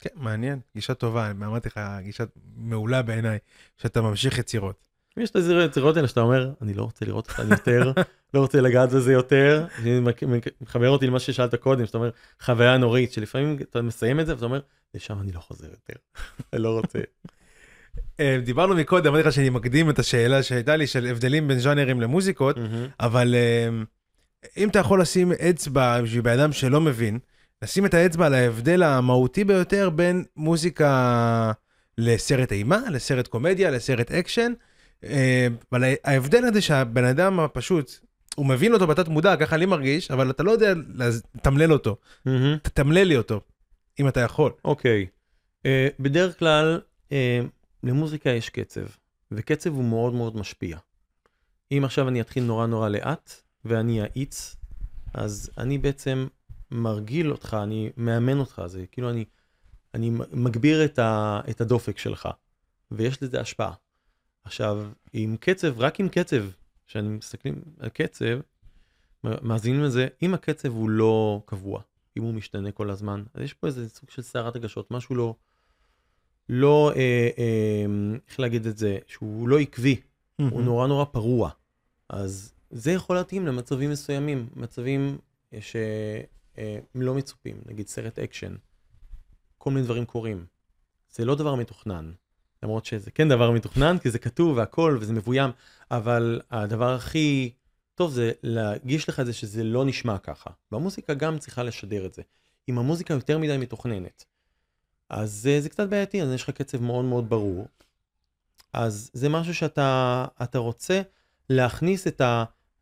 כן, מעניין, גישה טובה, אמרתי לך, גישה מעולה בעיניי, שאתה ממשיך יצירות. יש את היצירות האלה שאתה אומר, אני לא רוצה לראות אותן יותר, לא רוצה לגעת בזה יותר, מחבר אותי למה ששאלת קודם, שאתה אומר, חוויה נורית, שלפעמים אתה מסיים את זה ואתה אומר, לשם אני לא חוזר יותר, (laughs) אני לא רוצה. אה, דיברנו מקודם, אמרתי לך שאני מקדים את השאלה שהייתה לי של הבדלים בין ז'אנרים למוזיקות, אבל אה, אם אתה יכול לשים אצבע בשביל בן אדם שלא מבין, לשים את האצבע על ההבדל המהותי ביותר בין מוזיקה לסרט אימה, לסרט קומדיה, לסרט אקשן, אה, אבל ההבדל הזה שהבן אדם הפשוט, הוא מבין אותו בתת מודע, ככה אני מרגיש, אבל אתה לא יודע לתמלל אותו. תתמלל לי אותו, אם אתה יכול. אוקיי. אה, בדרך כלל, אה, למוזיקה יש קצב, וקצב הוא מאוד מאוד משפיע. אם עכשיו אני אתחיל נורא נורא לאט, ואני אאיץ, אז אני בעצם מרגיל אותך, אני מאמן אותך, זה כאילו אני, אני מגביר את, ה, את הדופק שלך, ויש לזה השפעה. עכשיו, עם קצב, רק עם קצב, כשאני מסתכלים על קצב, מאזינים לזה, אם הקצב הוא לא קבוע, אם הוא משתנה כל הזמן, אז יש פה איזה סוג של סערת רגשות, משהו לא, לא, אה, אה, איך להגיד את זה, שהוא לא עקבי, הוא נורא נורא פרוע. אז זה יכול להתאים למצבים מסוימים, מצבים שהם לא מצופים, נגיד סרט אקשן, כל מיני דברים קורים. זה לא דבר מתוכנן, למרות שזה כן דבר מתוכנן, כי זה כתוב והכל וזה מבוים, אבל הדבר הכי טוב זה להגיש לך את זה שזה לא נשמע ככה. והמוזיקה גם צריכה לשדר את זה. אם המוזיקה יותר מדי מתוכננת, אז אה, זה קצת בעייתי, אז יש לך קצב מאוד מאוד ברור. אז זה משהו שאתה אתה רוצה להכניס את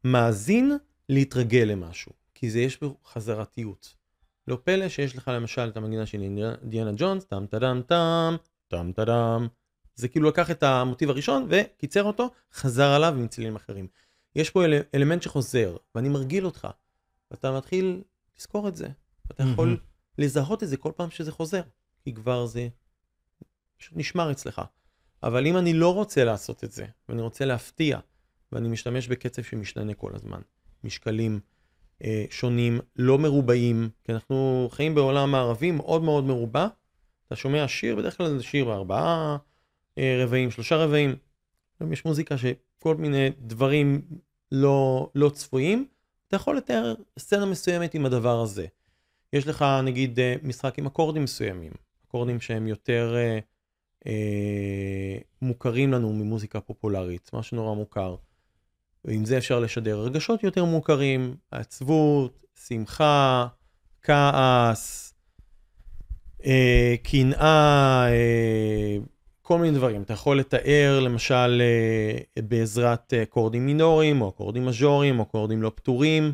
המאזין להתרגל למשהו, כי זה יש בו חזרתיות. לא פלא שיש לך למשל את המנגינה של דיאנה ג'ונס, טאם טאדם טאם, טאם טאדם. זה כאילו לקח את המוטיב הראשון וקיצר אותו, חזר עליו עם צלילים אחרים. יש פה אל, אלמנט שחוזר, ואני מרגיל אותך, ואתה מתחיל לזכור את זה. ואתה יכול. לזהות את זה כל פעם שזה חוזר, כי כבר זה פשוט נשמר אצלך. אבל אם אני לא רוצה לעשות את זה, ואני רוצה להפתיע, ואני משתמש בקצב שמשתנה כל הזמן, משקלים שונים, לא מרובעים, כי אנחנו חיים בעולם מערבי מאוד מאוד מרובע, אתה שומע שיר, בדרך כלל זה שיר בארבעה אה, רבעים, שלושה רבעים, יש מוזיקה שכל מיני דברים לא, לא צפויים, אתה יכול לתאר סצנה מסוימת עם הדבר הזה. יש לך נגיד אה, משחק עם אקורדים מסוימים, אקורדים שהם יותר אה, אה, מוכרים לנו ממוזיקה פופולרית, משהו נורא מוכר. ועם זה אפשר לשדר רגשות יותר מוכרים, עצבות, שמחה, כעס, אה, קנאה, אה, כל מיני דברים. אתה יכול לתאר למשל אה, בעזרת אה, אקורדים מינוריים, או אקורדים מז'וריים, או אקורדים לא פתורים.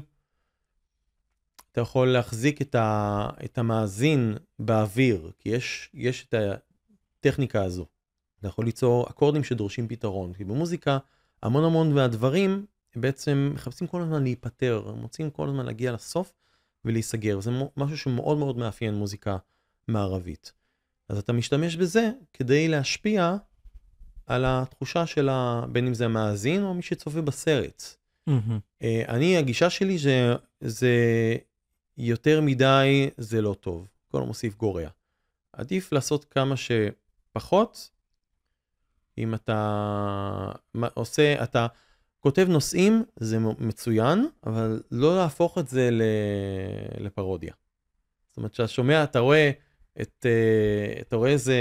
אתה יכול להחזיק את, ה, את המאזין באוויר, כי יש, יש את הטכניקה הזו. אתה יכול ליצור אקורדים שדורשים פתרון, כי במוזיקה המון המון מהדברים בעצם מחפשים כל הזמן להיפטר, רוצים כל הזמן להגיע לסוף ולהיסגר, זה משהו שמאוד מאוד מאפיין מוזיקה מערבית. אז אתה משתמש בזה כדי להשפיע על התחושה של ה... בין אם זה המאזין או מי שצופה בסרט. אה, אני, הגישה שלי שזה יותר מדי, זה לא טוב. כל מוסיף גורע. עדיף לעשות כמה שפחות, אם אתה עושה, אתה כותב נושאים, זה מצוין, אבל לא להפוך את זה ל- לפרודיה. זאת אומרת, כשאתה שומע, אתה רואה את, אה, אתה רואה איזה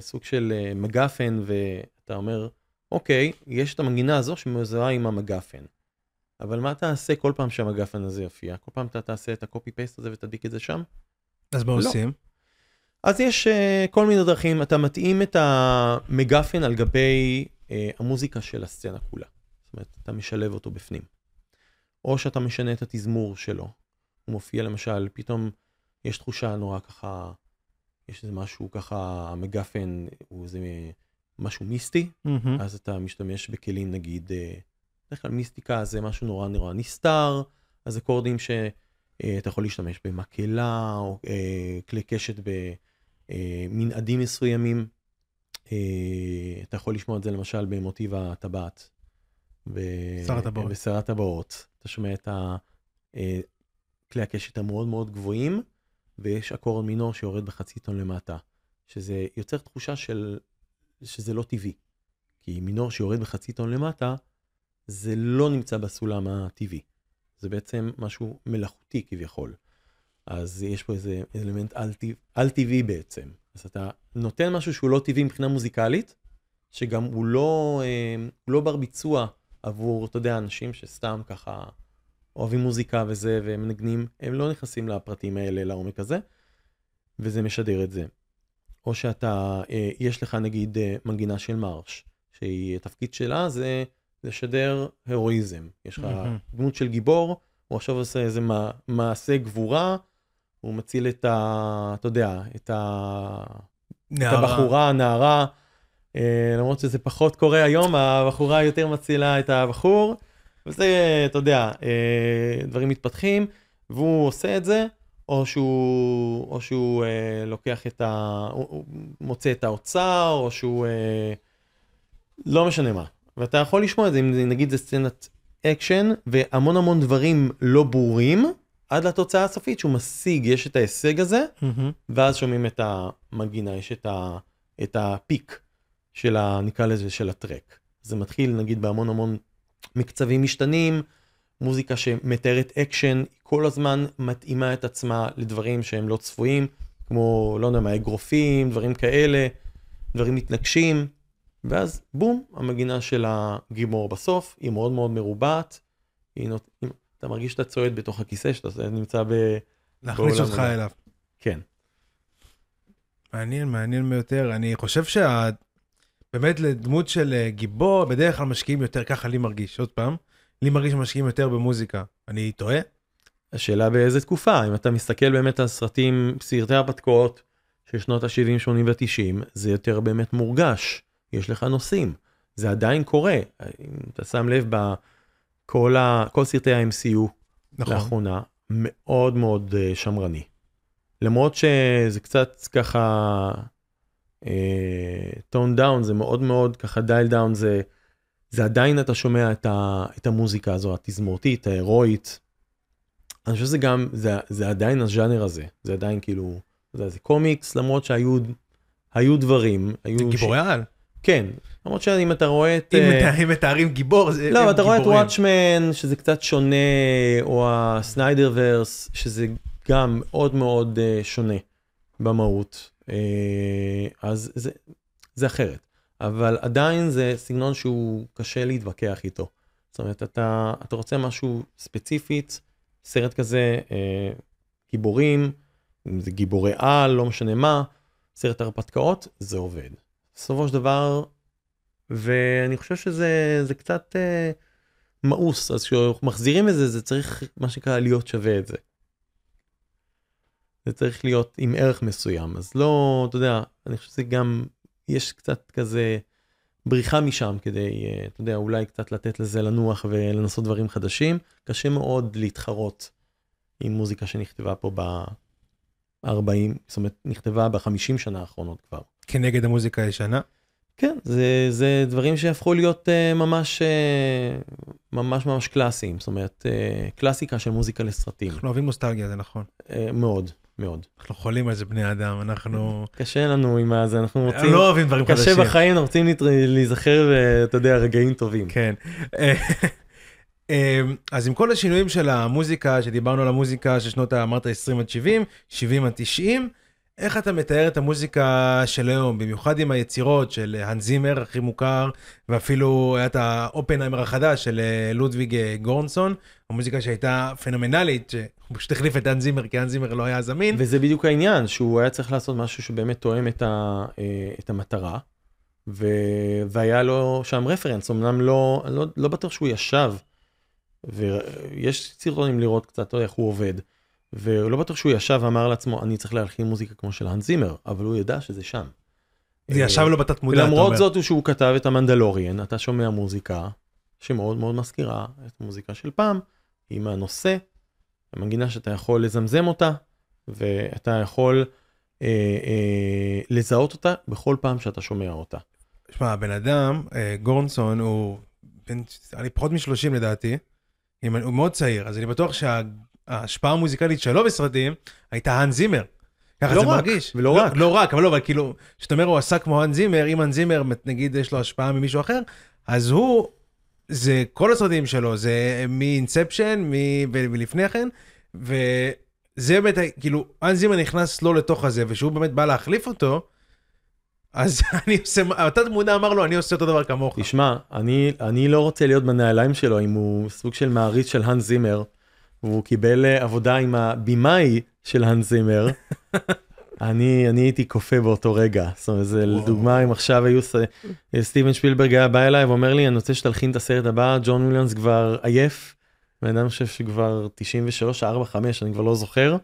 סוג של אה, מגפן ואתה אומר, אוקיי, יש את המנגינה הזו שמזוהה עם המגפן. אבל מה תעשה כל פעם שהמגפן הזה יופיע? כל פעם אתה תעשה את הקופי פייסט הזה ותדיק את זה שם? אז מה לא. עושים? אז יש uh, כל מיני דרכים, אתה מתאים את המגפן על גבי uh, המוזיקה של הסצנה כולה. זאת אומרת, אתה משלב אותו בפנים. או שאתה משנה את התזמור שלו. הוא מופיע למשל, פתאום יש תחושה נורא ככה, יש איזה משהו ככה, המגפן הוא איזה משהו מיסטי, מהמם. אז אתה משתמש בכלים נגיד, אה, בדרך כלל מיסטיקה זה משהו נורא נורא נסתר, אז אקורדים שאתה יכול להשתמש במקהלה או אה, כלי קשת במנעדים מסוימים. אה, אתה יכול לשמוע את זה למשל במוטיב הטבעת. שר הטבעות. בשר הטבעות. אתה שומע את אה, כלי הקשת המאוד מאוד גבוהים, ויש אקורד מינור שיורד בחצי טון למטה, שזה יוצר תחושה של שזה לא טבעי. כי מינור שיורד בחצי טון למטה, זה לא נמצא בסולם הטבעי. זה בעצם משהו מלאכותי כביכול. אז יש פה איזה אלמנט על-טבעי על טבעי בעצם. אז אתה נותן משהו שהוא לא טבעי מבחינה מוזיקלית, שגם הוא לא, אה, הוא לא בר ביצוע עבור, אתה יודע, אנשים שסתם ככה אוהבים מוזיקה וזה, והם מנגנים, הם לא נכנסים לפרטים האלה, לעומק הזה, וזה משדר את זה. או שאתה, אה, יש לך נגיד אה, מנגינה של מרש, שהיא, התפקיד שלה זה לשדר הירואיזם. יש לך מהמם. דמות של גיבור, הוא עכשיו עושה איזה מע- מעשה גבורה, הוא מציל את ה... אתה יודע, את ה... את נערה. הבחורה, הנערה, אה, למרות שזה פחות קורה היום, הבחורה יותר מצילה את הבחור, וזה, אתה יודע, אה, דברים מתפתחים, והוא עושה את זה, או שהוא, או שהוא אה, לוקח את ה... הוא, מוצא את האוצר, או שהוא... אה, לא משנה מה. ואתה יכול לשמוע את זה, אם נגיד זה סצנת אקשן, והמון המון דברים לא ברורים, עד לתוצאה הסופית שהוא משיג, יש את ההישג הזה, מהמם. ואז שומעים את המנגינה, יש את, ה, את הפיק של ה... נקרא לזה של ה track. זה מתחיל נגיד בהמון המון מקצבים משתנים, מוזיקה שמתארת אקשן, כל הזמן מתאימה את עצמה לדברים שהם לא צפויים, כמו, לא יודע מה, אגרופים, דברים כאלה, דברים מתנגשים, ואז בום, המנגינה של הגימור בסוף, היא מאוד מאוד מרובעת, היא נות... אתה מרגיש שאתה צועד בתוך הכיסא, שאתה נמצא ב... להכניס אותך הבא. אליו. כן. מעניין, מעניין ביותר. אני חושב שה... באמת לדמות של אה, גיבור, בדרך כלל משקיעים יותר, ככה לי מרגיש, עוד פעם. לי מרגיש שמשקיעים יותר במוזיקה. אני טועה? השאלה באיזה תקופה, אם אתה מסתכל באמת על סרטים, סרטי הרפתקאות של שנות ה-70, 80 ו-90, זה יותר באמת מורגש, יש לך נושאים, זה עדיין קורה, אם אתה שם לב בכל ה... כל סרטי ה-MCU נכון. לאחרונה, מאוד מאוד אה, שמרני. למרות שזה קצת ככה tone down, זה מאוד מאוד ככה dial down, זה, זה עדיין אתה שומע את, ה, את המוזיקה הזו, התזמורתית, ההירואית. אני חושב שזה גם, זה, זה עדיין הז'אנר הזה, זה עדיין כאילו, יודע, זה קומיקס, למרות שהיו היו דברים, היו... זה גיבורי על. כן, למרות שאם אתה רואה את... אם אה, מתארים- מתארים גיבור, זה לא, אתה רואה את. וואטשמן, שזה קצת שונה, או הסניידר ורס, שזה גם מאוד מאוד אה, שונה במהות. אה, אז זה, זה אחרת. אבל עדיין זה סגנון שהוא קשה להתווכח איתו. זאת אומרת, אתה, אתה רוצה משהו ספציפית, סרט כזה, אה, גיבורים, אם זה גיבורי על, לא משנה מה, סרט הרפתקאות, זה עובד. בסופו של דבר, ואני חושב שזה זה קצת אה, מאוס, אז כשמחזירים את זה, זה צריך, מה שנקרא, להיות שווה את זה. זה צריך להיות עם ערך מסוים, אז לא, אתה יודע, אני חושב שזה גם, יש קצת כזה בריחה משם כדי, אה, אתה יודע, אולי קצת לתת לזה לנוח ולנסות דברים חדשים. קשה מאוד להתחרות עם מוזיקה שנכתבה פה ב-40, זאת אומרת, נכתבה ב-50 שנה האחרונות כבר. כנגד המוזיקה הישנה. כן, זה, זה דברים שהפכו להיות uh, ממש, uh, ממש ממש קלאסיים, זאת אומרת, uh, קלאסיקה של מוזיקה לסרטים, אנחנו אוהבים נוסטלגיה, זה נכון. uh, מאוד, מאוד. אנחנו חולים על זה בני אדם, אנחנו קשה לנו עם הזה, אנחנו רוצים, לא אוהבים דברים קשה חדשים. בחיים, אנחנו רוצים להיזכר, ואתה יודע, רגעים טובים. כן. אה, אז עם כל השינויים של המוזיקה, שדיברנו על המוזיקה של שנות, אמרת 20 עד 70, 70 עד 90, איך אתה מתאר את המוזיקה של היום, במיוחד עם היצירות של האנס זימר הכי מוכר, ואפילו היה את האופנהיימר החדש של אה, לודוויג אה, גורנסון, המוזיקה שהייתה פנומנלית, שהוא פשוט החליף את האנס זימר, כי האנס זימר לא היה זמין. וזה בדיוק העניין, שהוא היה צריך לעשות משהו שבאמת תואם את, ה, אה, את המטרה, ו, והיה לו שם רפרנס, אמנם לא, לא, לא בטוח שהוא ישב, ויש סרטונים לראות קצת איך הוא עובד. ולא בטוח שהוא ישב ואמר לעצמו, אני צריך להלחין מוזיקה כמו של האנס זימר, אבל הוא ידע שזה שם. זה ישב לו בתת מודע, אתה אומר. למרות זאת שהוא כתב את המנדלוריאן, אתה שומע מוזיקה שמאוד מאוד מזכירה את המוזיקה של פעם, עם הנושא, המנגינה שאתה יכול לזמזם אותה, ואתה יכול אה, אה, לזהות אותה בכל פעם שאתה שומע אותה. שמע, הבן אדם, אה, גורנסון, הוא בן, אני פחות מ-30 לדעתי, הוא מאוד צעיר, אז אני בטוח שה... ההשפעה המוזיקלית שלו בסרטים הייתה האן זימר. ככה לא זה רק, מרגיש. ולא לא, רק. לא רק, אבל לא, אבל כאילו, כשאתה אומר הוא עשה כמו האן זימר, אם האן זימר, נגיד יש לו השפעה ממישהו אחר, אז הוא, זה כל הסרטים שלו, זה מאינספשן, ולפני כן, וזה באמת, כאילו, האן זימר נכנס לו לתוך הזה, ושהוא באמת בא להחליף אותו, אז (laughs) אני עושה, אותה תמונה אמר לו, אני עושה אותו דבר כמוך. תשמע, אני, אני לא רוצה להיות בנעליים שלו אם הוא סוג של מעריץ של האן זימר. והוא קיבל אה, עבודה עם הבמאי של האנס זימר. (laughs) אני, אני הייתי כופה באותו רגע, זאת אומרת, זה לדוגמה, אם עכשיו היו, סטיבן שפילברג היה בא אליי ואומר לי, אני רוצה שתלחין את הסרט הבא, ג'ון וויליאנס כבר עייף, בן אדם חושב שכבר 93, 4, 5, אני כבר לא זוכר,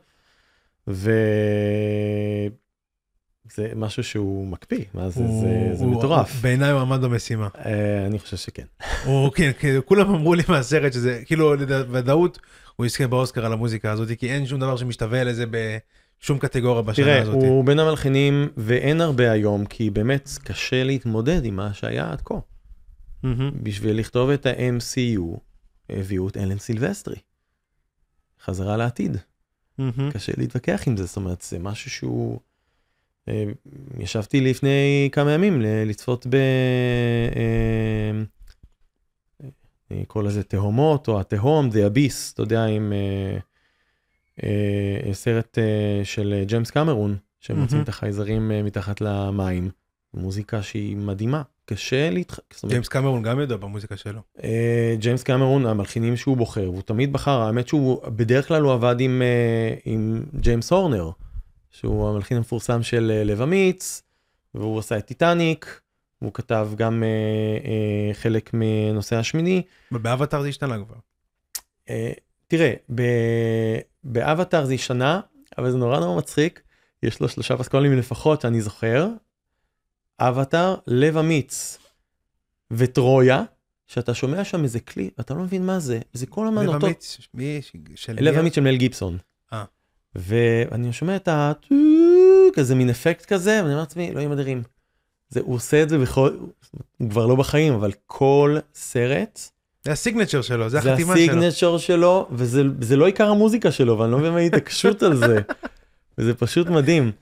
וזה משהו שהוא מקפיא, מה זה, הוא, זה, זה הוא, מטורף. בעיניי הוא עמד במשימה. אה, אני חושב שכן. (laughs) הוא, כן, כן, כולם אמרו לי מהסרט שזה, כאילו, בוודאות, הוא יזכה באוסקר על המוזיקה הזאת, כי אין שום דבר שמשתווה לזה בשום קטגוריה בשנה תראה, הזאת. תראה, הוא בין המלחינים, ואין הרבה היום, כי באמת קשה להתמודד עם מה שהיה עד כה. Mm-hmm. בשביל לכתוב את ה-MCU, הביאו את אלן סילבסטרי. חזרה לעתיד. Mm-hmm. קשה להתווכח עם זה, זאת אומרת, זה משהו שהוא... אה, ישבתי לפני כמה ימים לצפות ב... אה, אני קורא לזה תהומות, או התהום, The Abyss, אתה יודע, עם אה, אה, סרט אה, של ג'יימס קמרון, שהם מהמם. מוצאים את החייזרים אה, מתחת למים. מוזיקה שהיא מדהימה, קשה להתח... ג'יימס קמרון גם ידוע במוזיקה שלו. אה, ג'יימס קמרון, המלחינים שהוא בוחר, והוא תמיד בחר, האמת שהוא, בדרך כלל הוא עבד אה, עם ג'יימס הורנר, שהוא המלחין המפורסם של אה, לב אמיץ, והוא עשה את טיטניק, והוא כתב גם אה, אה, חלק מנושא השמיני. באבטאר זה השתנה כבר. אה, תראה, ב- באבטאר זה השתנה, אבל זה נורא נורא מצחיק, יש לו שלושה פסקולים לפחות שאני זוכר. אבטאר, לב אמיץ וטרויה, שאתה שומע שם איזה כלי, אתה לא מבין מה זה, זה כל הזמן לב. אמיץ, מי? של לב מי? אמיץ של מל גיבסון. ואני שומע את ה... כזה מין אפקט כזה, ואני אומר לעצמי, אלוהים אדירים. זה, הוא עושה את זה בכל, הוא כבר לא בחיים, אבל כל סרט, זה הסיגנצ'ר שלו, זה זה החתימה שלו. ה signature שלו, וזה זה לא עיקר המוזיקה שלו, ואני לא מבין מה ההתעקשות על זה. (laughs) וזה פשוט מדהים.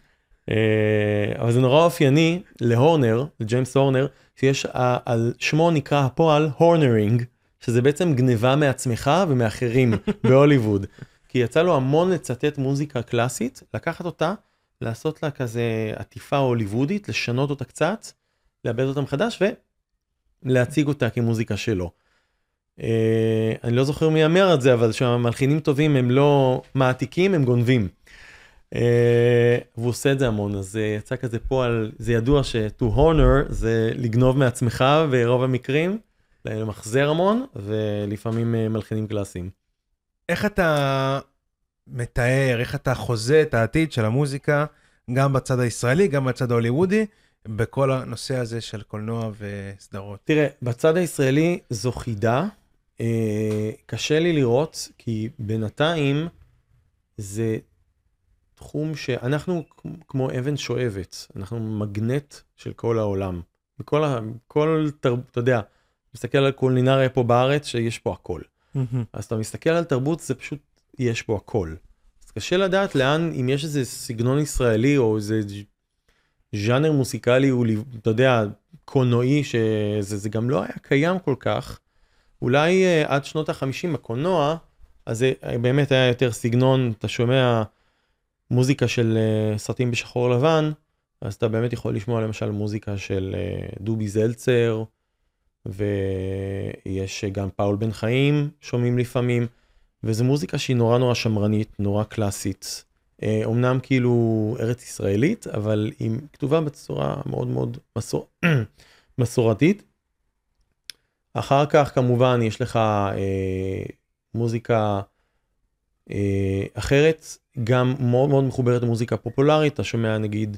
אה, אבל זה נורא אופייני להורנר, לג'יימס הורנר, שיש, על שמו נקרא הפועל Hornering, שזה בעצם גניבה מעצמך ומאחרים בהוליווד. כי יצא לו המון לצטט מוזיקה קלאסית, לקחת אותה, לעשות לה כזה עטיפה הוליוודית, לשנות אותה קצת, לעבד אותה מחדש ולהציג אותה כמוזיקה שלו. אה, אני לא זוכר מי אמר את זה, אבל שהמלחינים טובים הם לא מעתיקים, הם גונבים. אה, והוא עושה את זה המון, אז אה, יצא כזה פועל, זה ידוע ש-to honor זה לגנוב מעצמך ברוב המקרים, למחזר המון, ולפעמים מלחינים קלאסיים. איך אתה מתאר, איך אתה חוזה את העתיד של המוזיקה, גם בצד הישראלי, גם בצד ההוליוודי, בכל הנושא הזה של קולנוע וסדרות? תראה, בצד הישראלי זו חידה, אה, קשה לי לראות, כי בינתיים זה תחום שאנחנו כמו אבן שואבת, אנחנו מגנט של כל העולם. בכל, ה- כל אתה יודע, מסתכל על קולינריה פה בארץ, שיש פה הכל. אז אתה מסתכל על תרבות, זה פשוט, יש פה הכל. אז קשה לדעת לאן, אם יש איזה סגנון ישראלי או איזה ז'אנר מוסיקלי, הוא, אתה יודע, קולנועי, שזה זה גם לא היה קיים כל כך. אולי uh, עד שנות ה-50 בקולנוע, אז זה באמת היה יותר סגנון, אתה שומע מוזיקה של אה, סרטים בשחור לבן, אז אתה באמת יכול לשמוע למשל מוזיקה של אה, דובי זלצר, ויש גם פאול בן חיים, שומעים לפעמים, וזו מוזיקה שהיא נורא נורא שמרנית, נורא קלאסית. אומנם כאילו ארץ ישראלית, אבל היא כתובה בצורה מאוד מאוד מסור... (clears throat) מסורתית. אחר כך כמובן יש לך אה, מוזיקה אה, אחרת, גם מאוד מאוד מחוברת למוזיקה פופולרית, אתה שומע נגיד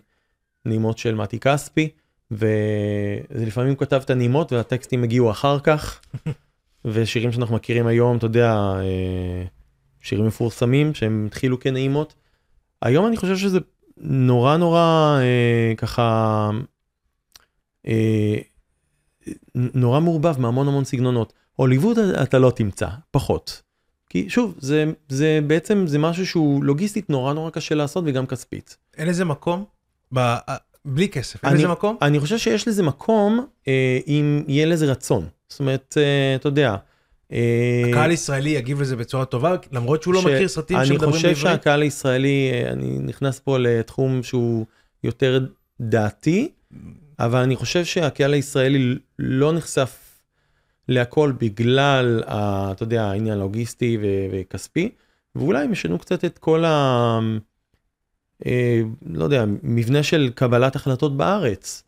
נימות של מתי כספי, ולפעמים כתב את הנימות והטקסטים הגיעו אחר כך, (laughs) ושירים שאנחנו מכירים היום, אתה יודע, אה, שירים מפורסמים שהם התחילו כנעימות. היום אני חושב שזה נורא נורא אה, ככה, אה, נורא מעורבב מהמון המון סגנונות. הוליווד אתה לא תמצא, פחות. כי שוב, זה, זה בעצם, זה משהו שהוא לוגיסטית נורא נורא קשה לעשות וגם כספית. אין לזה מקום? ב... בלי כסף, אין לזה מקום? אני חושב שיש לזה מקום אה, אם יהיה לזה רצון. זאת אומרת, אה, אתה יודע. אה, הקהל הישראלי יגיב לזה בצורה טובה, למרות שהוא לא ש... לא מכיר סרטים שמדברים בעברית? אני חושב שהקהל הישראלי, אה, אני נכנס פה לתחום שהוא יותר דעתי, אבל אני חושב שהקהל הישראלי לא נחשף להכל בגלל, ה, אתה יודע, העניין הלוגיסטי ו- וכספי, ואולי הם ישנו קצת את כל ה... אה, לא יודע, מבנה של קבלת החלטות בארץ.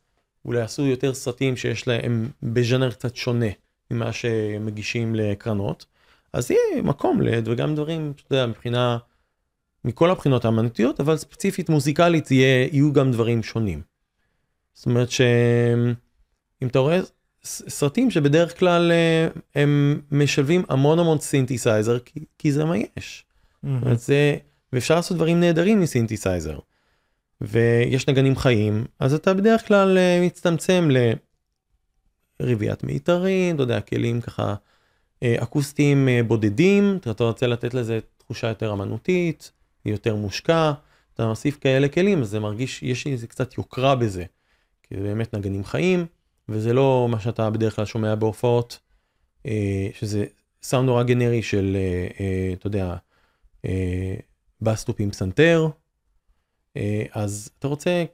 אולי עשו יותר סרטים שיש להם בז'אנר קצת שונה ממה שמגישים לקרנות. אז יהיה מקום לד וגם דברים, אתה יודע, מבחינה, מכל הבחינות האמנותיות, אבל ספציפית מוזיקלית יהיה, יהיו גם דברים שונים. זאת אומרת שאם אתה רואה סרטים שבדרך כלל אה, הם משלבים המון המון סינתסייזר כי, כי זה מה יש. Mm-hmm. זה, ואפשר לעשות דברים נהדרים מסינתסייזר. ויש נגנים חיים אז אתה בדרך כלל אה, מצטמצם לרביעיית מיתרים, אתה יודע, כלים ככה אה, אקוסטיים בודדים, אתה רוצה לתת לזה תחושה יותר אמנותית, יותר מושקע, אתה מוסיף כאלה כלים אז זה מרגיש, יש איזה קצת יוקרה בזה. כי זה באמת נגנים חיים. וזה לא מה שאתה בדרך כלל שומע בהופעות, אה, שזה סאונד נורא גנרי של, אה, אה, אתה יודע, בס תוף עם פסנתר, אז אתה רוצה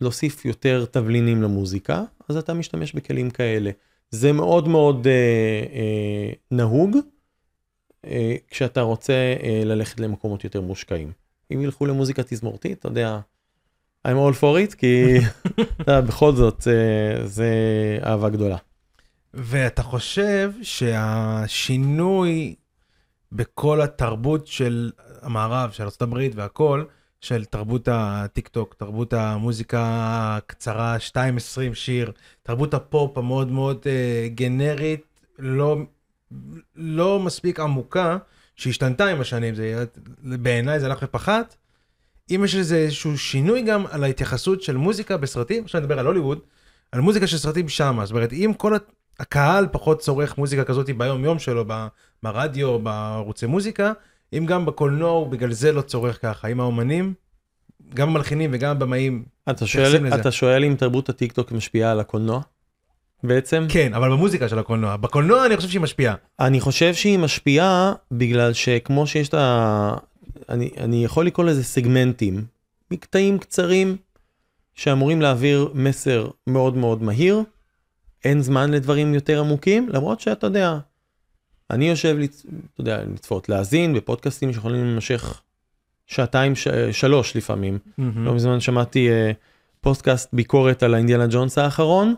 להוסיף יותר תבלינים למוזיקה, אז אתה משתמש בכלים כאלה. זה מאוד מאוד נהוג כשאתה רוצה ללכת למקומות יותר מושקעים. אם ילכו למוזיקה תזמורתית, אתה יודע, I'm all for it, כי (laughs) בכל זאת זה אהבה גדולה. ואתה חושב שהשינוי בכל התרבות של המערב, של ארה"ב והכל, של תרבות הטיק טוק, תרבות המוזיקה הקצרה, 2-20 שיר, תרבות הפופ המאוד מאוד uh, גנרית, לא, לא מספיק עמוקה, שהשתנתה עם השנים, זה, בעיניי זה הלך ופחת. אם יש לזה איזשהו שינוי גם על ההתייחסות של מוזיקה בסרטים, עכשיו נדבר על הוליווד, על מוזיקה של סרטים שמה, זאת אומרת, אם כל הקהל פחות צורך מוזיקה כזאת ביום יום שלו, ברדיו, בערוצי מוזיקה, אם גם בקולנוע הוא בגלל זה לא צורך ככה, אם האומנים, גם המלחינים וגם הבמאים, אתה שואל, אתה שואל אם תרבות הטיק טוק משפיעה על הקולנוע? בעצם? כן, אבל במוזיקה של הקולנוע. בקולנוע אני חושב שהיא משפיעה. אני חושב שהיא משפיעה בגלל שכמו שיש את ה... אני, אני יכול לקרוא לזה סגמנטים, מקטעים קצרים שאמורים להעביר מסר מאוד מאוד מהיר, אין זמן לדברים יותר עמוקים, למרות שאתה יודע, אני יושב, לצ... אתה יודע, לצפות, להאזין בפודקאסטים שיכולים להימשך שעתיים, ש... שלוש לפעמים. Mm-hmm. לא מזמן שמעתי uh, פודקאסט ביקורת על האינדיאנה ג'ונס האחרון,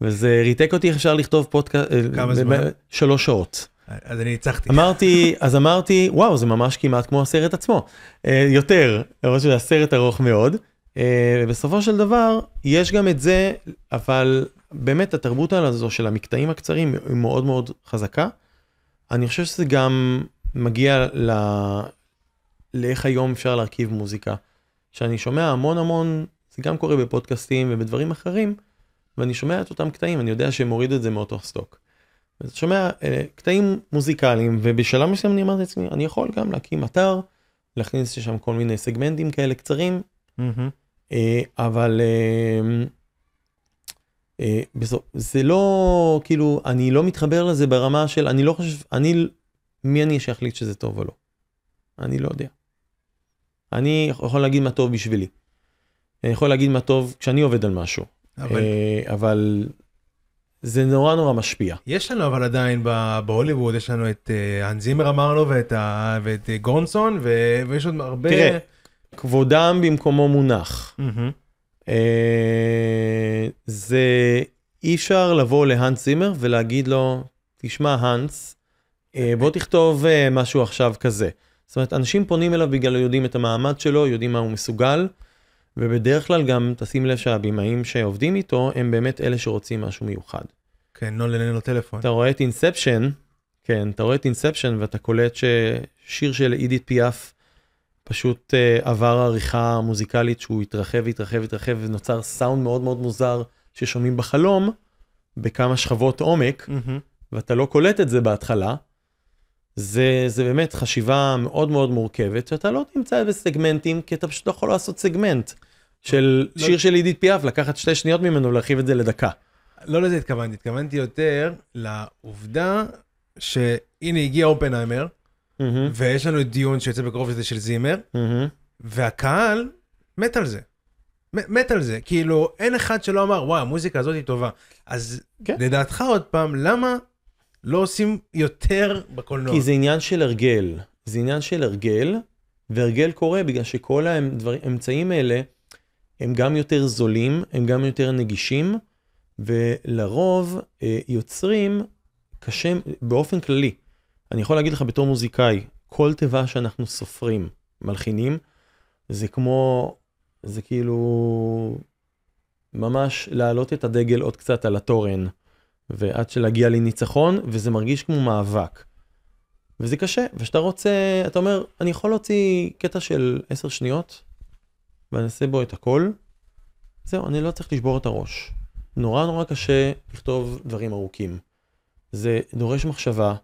וזה ריתק אותי איך אפשר לכתוב פודקאסט, כמה זמן? שלוש שעות. אז אני ניצחתי. אמרתי, אז אמרתי, וואו, זה ממש כמעט כמו הסרט עצמו. אה, יותר, למרות שזה הסרט ארוך מאוד. אה, בסופו של דבר, יש גם את זה, אבל באמת התרבות הזו של המקטעים הקצרים היא מאוד מאוד חזקה. אני חושב שזה גם מגיע ל... לאיך היום אפשר להרכיב מוזיקה. שאני שומע המון המון, זה גם קורה בפודקאסטים ובדברים אחרים, ואני שומע את אותם קטעים, אני יודע שהם הורידו את זה מאותו סטוק. אתה שומע אה, קטעים מוזיקליים ובשלב מסוים אני אמרתי לעצמי אני יכול גם להקים אתר להכניס שם כל מיני סגמנטים כאלה קצרים mm-hmm. אה, אבל אה, זה לא כאילו אני לא מתחבר לזה ברמה של אני לא חושב אני מי אני שיחליט שזה טוב או לא. אני לא יודע. אני יכול להגיד מה טוב בשבילי. אני יכול להגיד מה טוב כשאני עובד על משהו. אבל אה, אבל זה נורא נורא משפיע. יש לנו אבל עדיין בהוליווד, יש לנו את אה, האן זימר אמרנו, ואת ה- ואת אה, גורנסון, ו- ויש עוד הרבה... תראה. כבודם במקומו מונח. מהמם. אה, זה אי אפשר לבוא להאנס זימר ולהגיד לו, תשמע האנס, אה, בוא תכתוב אה, משהו עכשיו כזה. זאת אומרת, אנשים פונים אליו בגלל יודעים את המעמד שלו, יודעים מה הוא מסוגל, ובדרך כלל גם תשים לב שהבימאים שעובדים איתו, הם באמת אלה שרוצים משהו מיוחד. כן, נולן אין לו טלפון. אתה רואה את Inception, כן, אתה רואה את Inception ואתה קולט ששיר של אידית פיאף פשוט אה, עבר עריכה מוזיקלית שהוא התרחב, התרחב, התרחב ונוצר סאונד מאוד מאוד מוזר ששומעים בחלום בכמה שכבות עומק, מהמם. ואתה לא קולט את זה בהתחלה. זה, זה באמת חשיבה מאוד מאוד מורכבת, שאתה לא תמצא בסגמנטים, כי אתה פשוט לא יכול לעשות סגמנט של לא- שיר של אידית פיאף, לקחת שתי שניות ממנו ולהרחיב את זה לדקה. לא לזה התכוונתי, התכוונתי יותר לעובדה שהנה הגיע אופנהיימר, מהמם, ויש לנו דיון שיוצא בקרוב שזה של זימר, מהמם. והקהל מת על זה. מת על זה, כאילו אין אחד שלא אמר וואי המוזיקה הזאת היא טובה. אז כן. לדעתך עוד פעם, למה לא עושים יותר בקולנוע? כי זה עניין של הרגל, זה עניין של הרגל, והרגל קורה בגלל שכל האמצעים האלה הם גם יותר זולים, הם גם יותר נגישים, ולרוב אה, יוצרים קשה באופן כללי. אני יכול להגיד לך בתור מוזיקאי, כל תיבה שאנחנו סופרים, מלחינים, זה כמו, זה כאילו ממש להעלות את הדגל עוד קצת על התורן. ועד שלהגיע לניצחון, וזה מרגיש כמו מאבק. וזה קשה, וכשאתה רוצה, אתה אומר, אני יכול להוציא קטע של 10 שניות, ואני אעשה בו את הכל, זהו, אני לא צריך לשבור את הראש. נורא נורא קשה לכתוב דברים ארוכים. זה דורש מחשבה,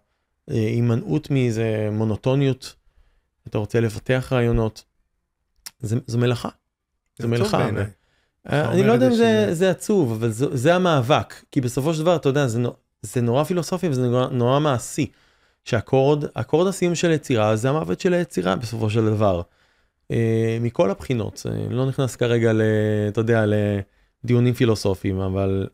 הימנעות מאיזה מונוטוניות, אתה רוצה לפתח רעיונות. זה, זו מלאכה. זו מלאכה. אה, אני לא יודע אם זה זה, זה עצוב, אבל זה, זה המאבק. כי בסופו של דבר, אתה יודע, זה, זה נורא פילוסופי וזה נורא, נורא מעשי. שאקורד, אקורד הסיום של יצירה זה המוות של היצירה בסופו של דבר. אה, מכל הבחינות, אה, לא נכנס כרגע, ל, אתה יודע, לדיונים פילוסופיים, אבל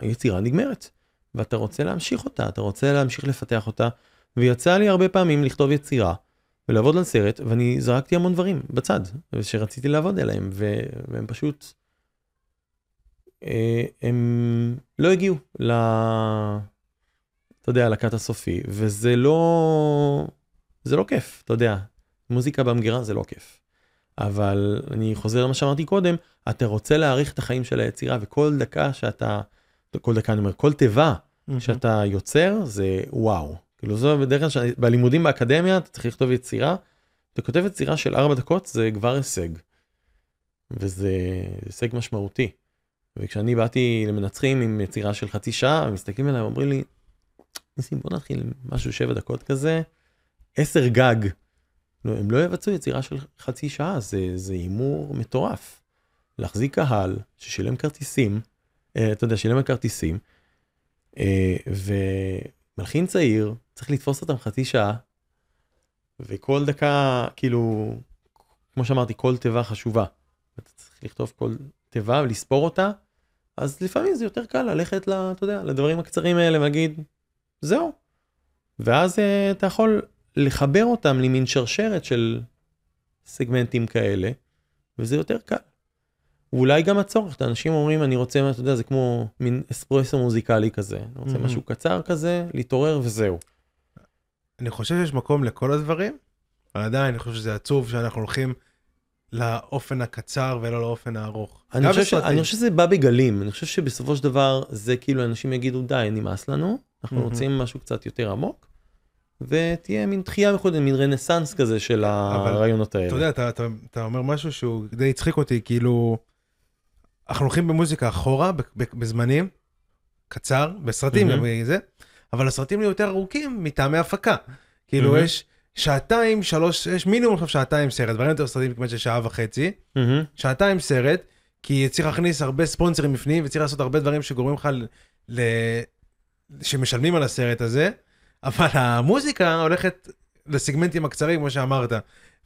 היצירה נגמרת. ואתה רוצה להמשיך אותה, אתה רוצה להמשיך לפתח אותה. ויצא לי הרבה פעמים לכתוב יצירה ולעבוד על סרט, ואני זרקתי המון דברים בצד, שרציתי לעבוד עליהם, ו- והם פשוט... אה, הם לא הגיעו ל... אתה יודע, לקאט הסופי, וזה לא... זה לא כיף, אתה יודע. מוזיקה במגירה זה לא כיף. אבל אני חוזר למה שאמרתי קודם, אתה רוצה להעריך את החיים של היצירה, וכל דקה שאתה, כל דקה אני אומר, כל תיבה שאתה יוצר זה וואו. כאילו זה בדרך כלל, שאני- בלימודים באקדמיה אתה צריך לכתוב יצירה, אתה כותב יצירה של ארבע דקות זה כבר הישג. וזה הישג משמעותי. וכשאני באתי למנצחים עם יצירה של חצי שעה, מסתכלים עליי ואומרים לי, ניסים בוא נתחיל משהו שבע דקות כזה, עשר גג. לא, הם לא יבצעו יצירה של חצי שעה, זה הימור מטורף. להחזיק קהל ששילם כרטיסים, אה, אתה יודע, שילם על כרטיסים, ומלחין צעיר, צריך לתפוס אותם חצי שעה, וכל דקה, כאילו, כמו שאמרתי, כל תיבה חשובה. אתה צריך לכתוב כל תיבה ולספור אותה, אז לפעמים זה יותר קל ללכת, ל, אתה יודע, לדברים הקצרים האלה ולהגיד, זהו. ואז אה, אתה יכול לחבר אותם למין שרשרת של סגמנטים כאלה, וזה יותר קל. ואולי גם הצורך, אנשים אומרים, אני רוצה, אתה יודע, זה כמו מין אספרסו מוזיקלי כזה. אני רוצה מהמם. משהו קצר כזה, להתעורר וזהו. אני חושב שיש מקום לכל הדברים, אבל עדיין אני חושב שזה עצוב שאנחנו הולכים לאופן הקצר ולא לאופן הארוך. אני חושב, ש... אני חושב שזה בא בגלים, אני חושב שבסופו של דבר זה כאילו אנשים יגידו די נמאס לנו, אנחנו מהמם. רוצים משהו קצת יותר עמוק, ותהיה מין תחייה מחודדת, מין רנסאנס כזה של הרעיונות האלה. אתה יודע, אתה, אתה, אתה אומר משהו שהוא די הצחיק אותי, כאילו, אנחנו הולכים במוזיקה אחורה, בזמנים, קצר, בסרטים. גם זה, אבל הסרטים נהיו יותר ארוכים מטעמי הפקה. כאילו, מהמם. יש שעתיים, שלוש, יש מינימום עכשיו שעתיים סרט, דברים יותר סרטים כמעט של שעה וחצי, מהמם. שעתיים סרט, כי צריך להכניס הרבה ספונסרים בפנים, וצריך לעשות הרבה דברים שגורמים לך ל... ל... שמשלמים על הסרט הזה, אבל המוזיקה הולכת לסגמנטים הקצרים, כמו שאמרת.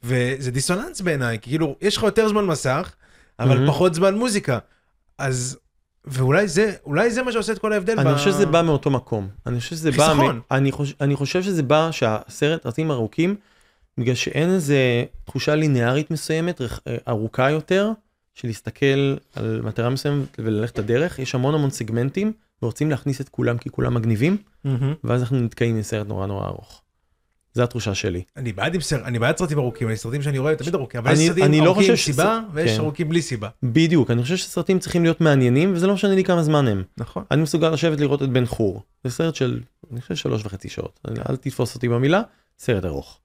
וזה דיסוננס בעיניי, כי כאילו, יש לך יותר זמן מסך, אבל מהמם. פחות זמן מוזיקה. אז, ואולי זה, אולי זה מה שעושה את כל ההבדל. אני ב- חושב שזה בא מאותו מקום. אני חושב שזה בא... חיסכון. מ- אני חושב- אני חושב שזה בא שהסרט רצים ארוכים, בגלל שאין איזה תחושה ליניארית מסוימת, רח- אה, ארוכה יותר, של להסתכל על מטרה מסוימת וללכת את הדרך. יש המון המון סגמנטים, ורוצים להכניס את כולם כי כולם מגניבים, מהמם. ואז אנחנו נתקעים עם סרט נורא נורא ארוך. זו התחושה שלי. אני בעד עם סרט, אני בעד סרטים ארוכים, אני סרטים שאני רואה תמיד ארוכים, אבל אני- יש סרטים לא ארוכים עם חושב שזה- סיבה, ויש כן. ארוכים בלי סיבה. בדיוק, אני חושב שסרטים צריכים להיות מעניינים, וזה לא משנה לי כמה זמן הם. נכון. אני מסוגל לשבת לראות את בן חור. זה סרט של, אני חושב, שלוש וחצי שעות. אל תתפוס אותי במילה, סרט ארוך.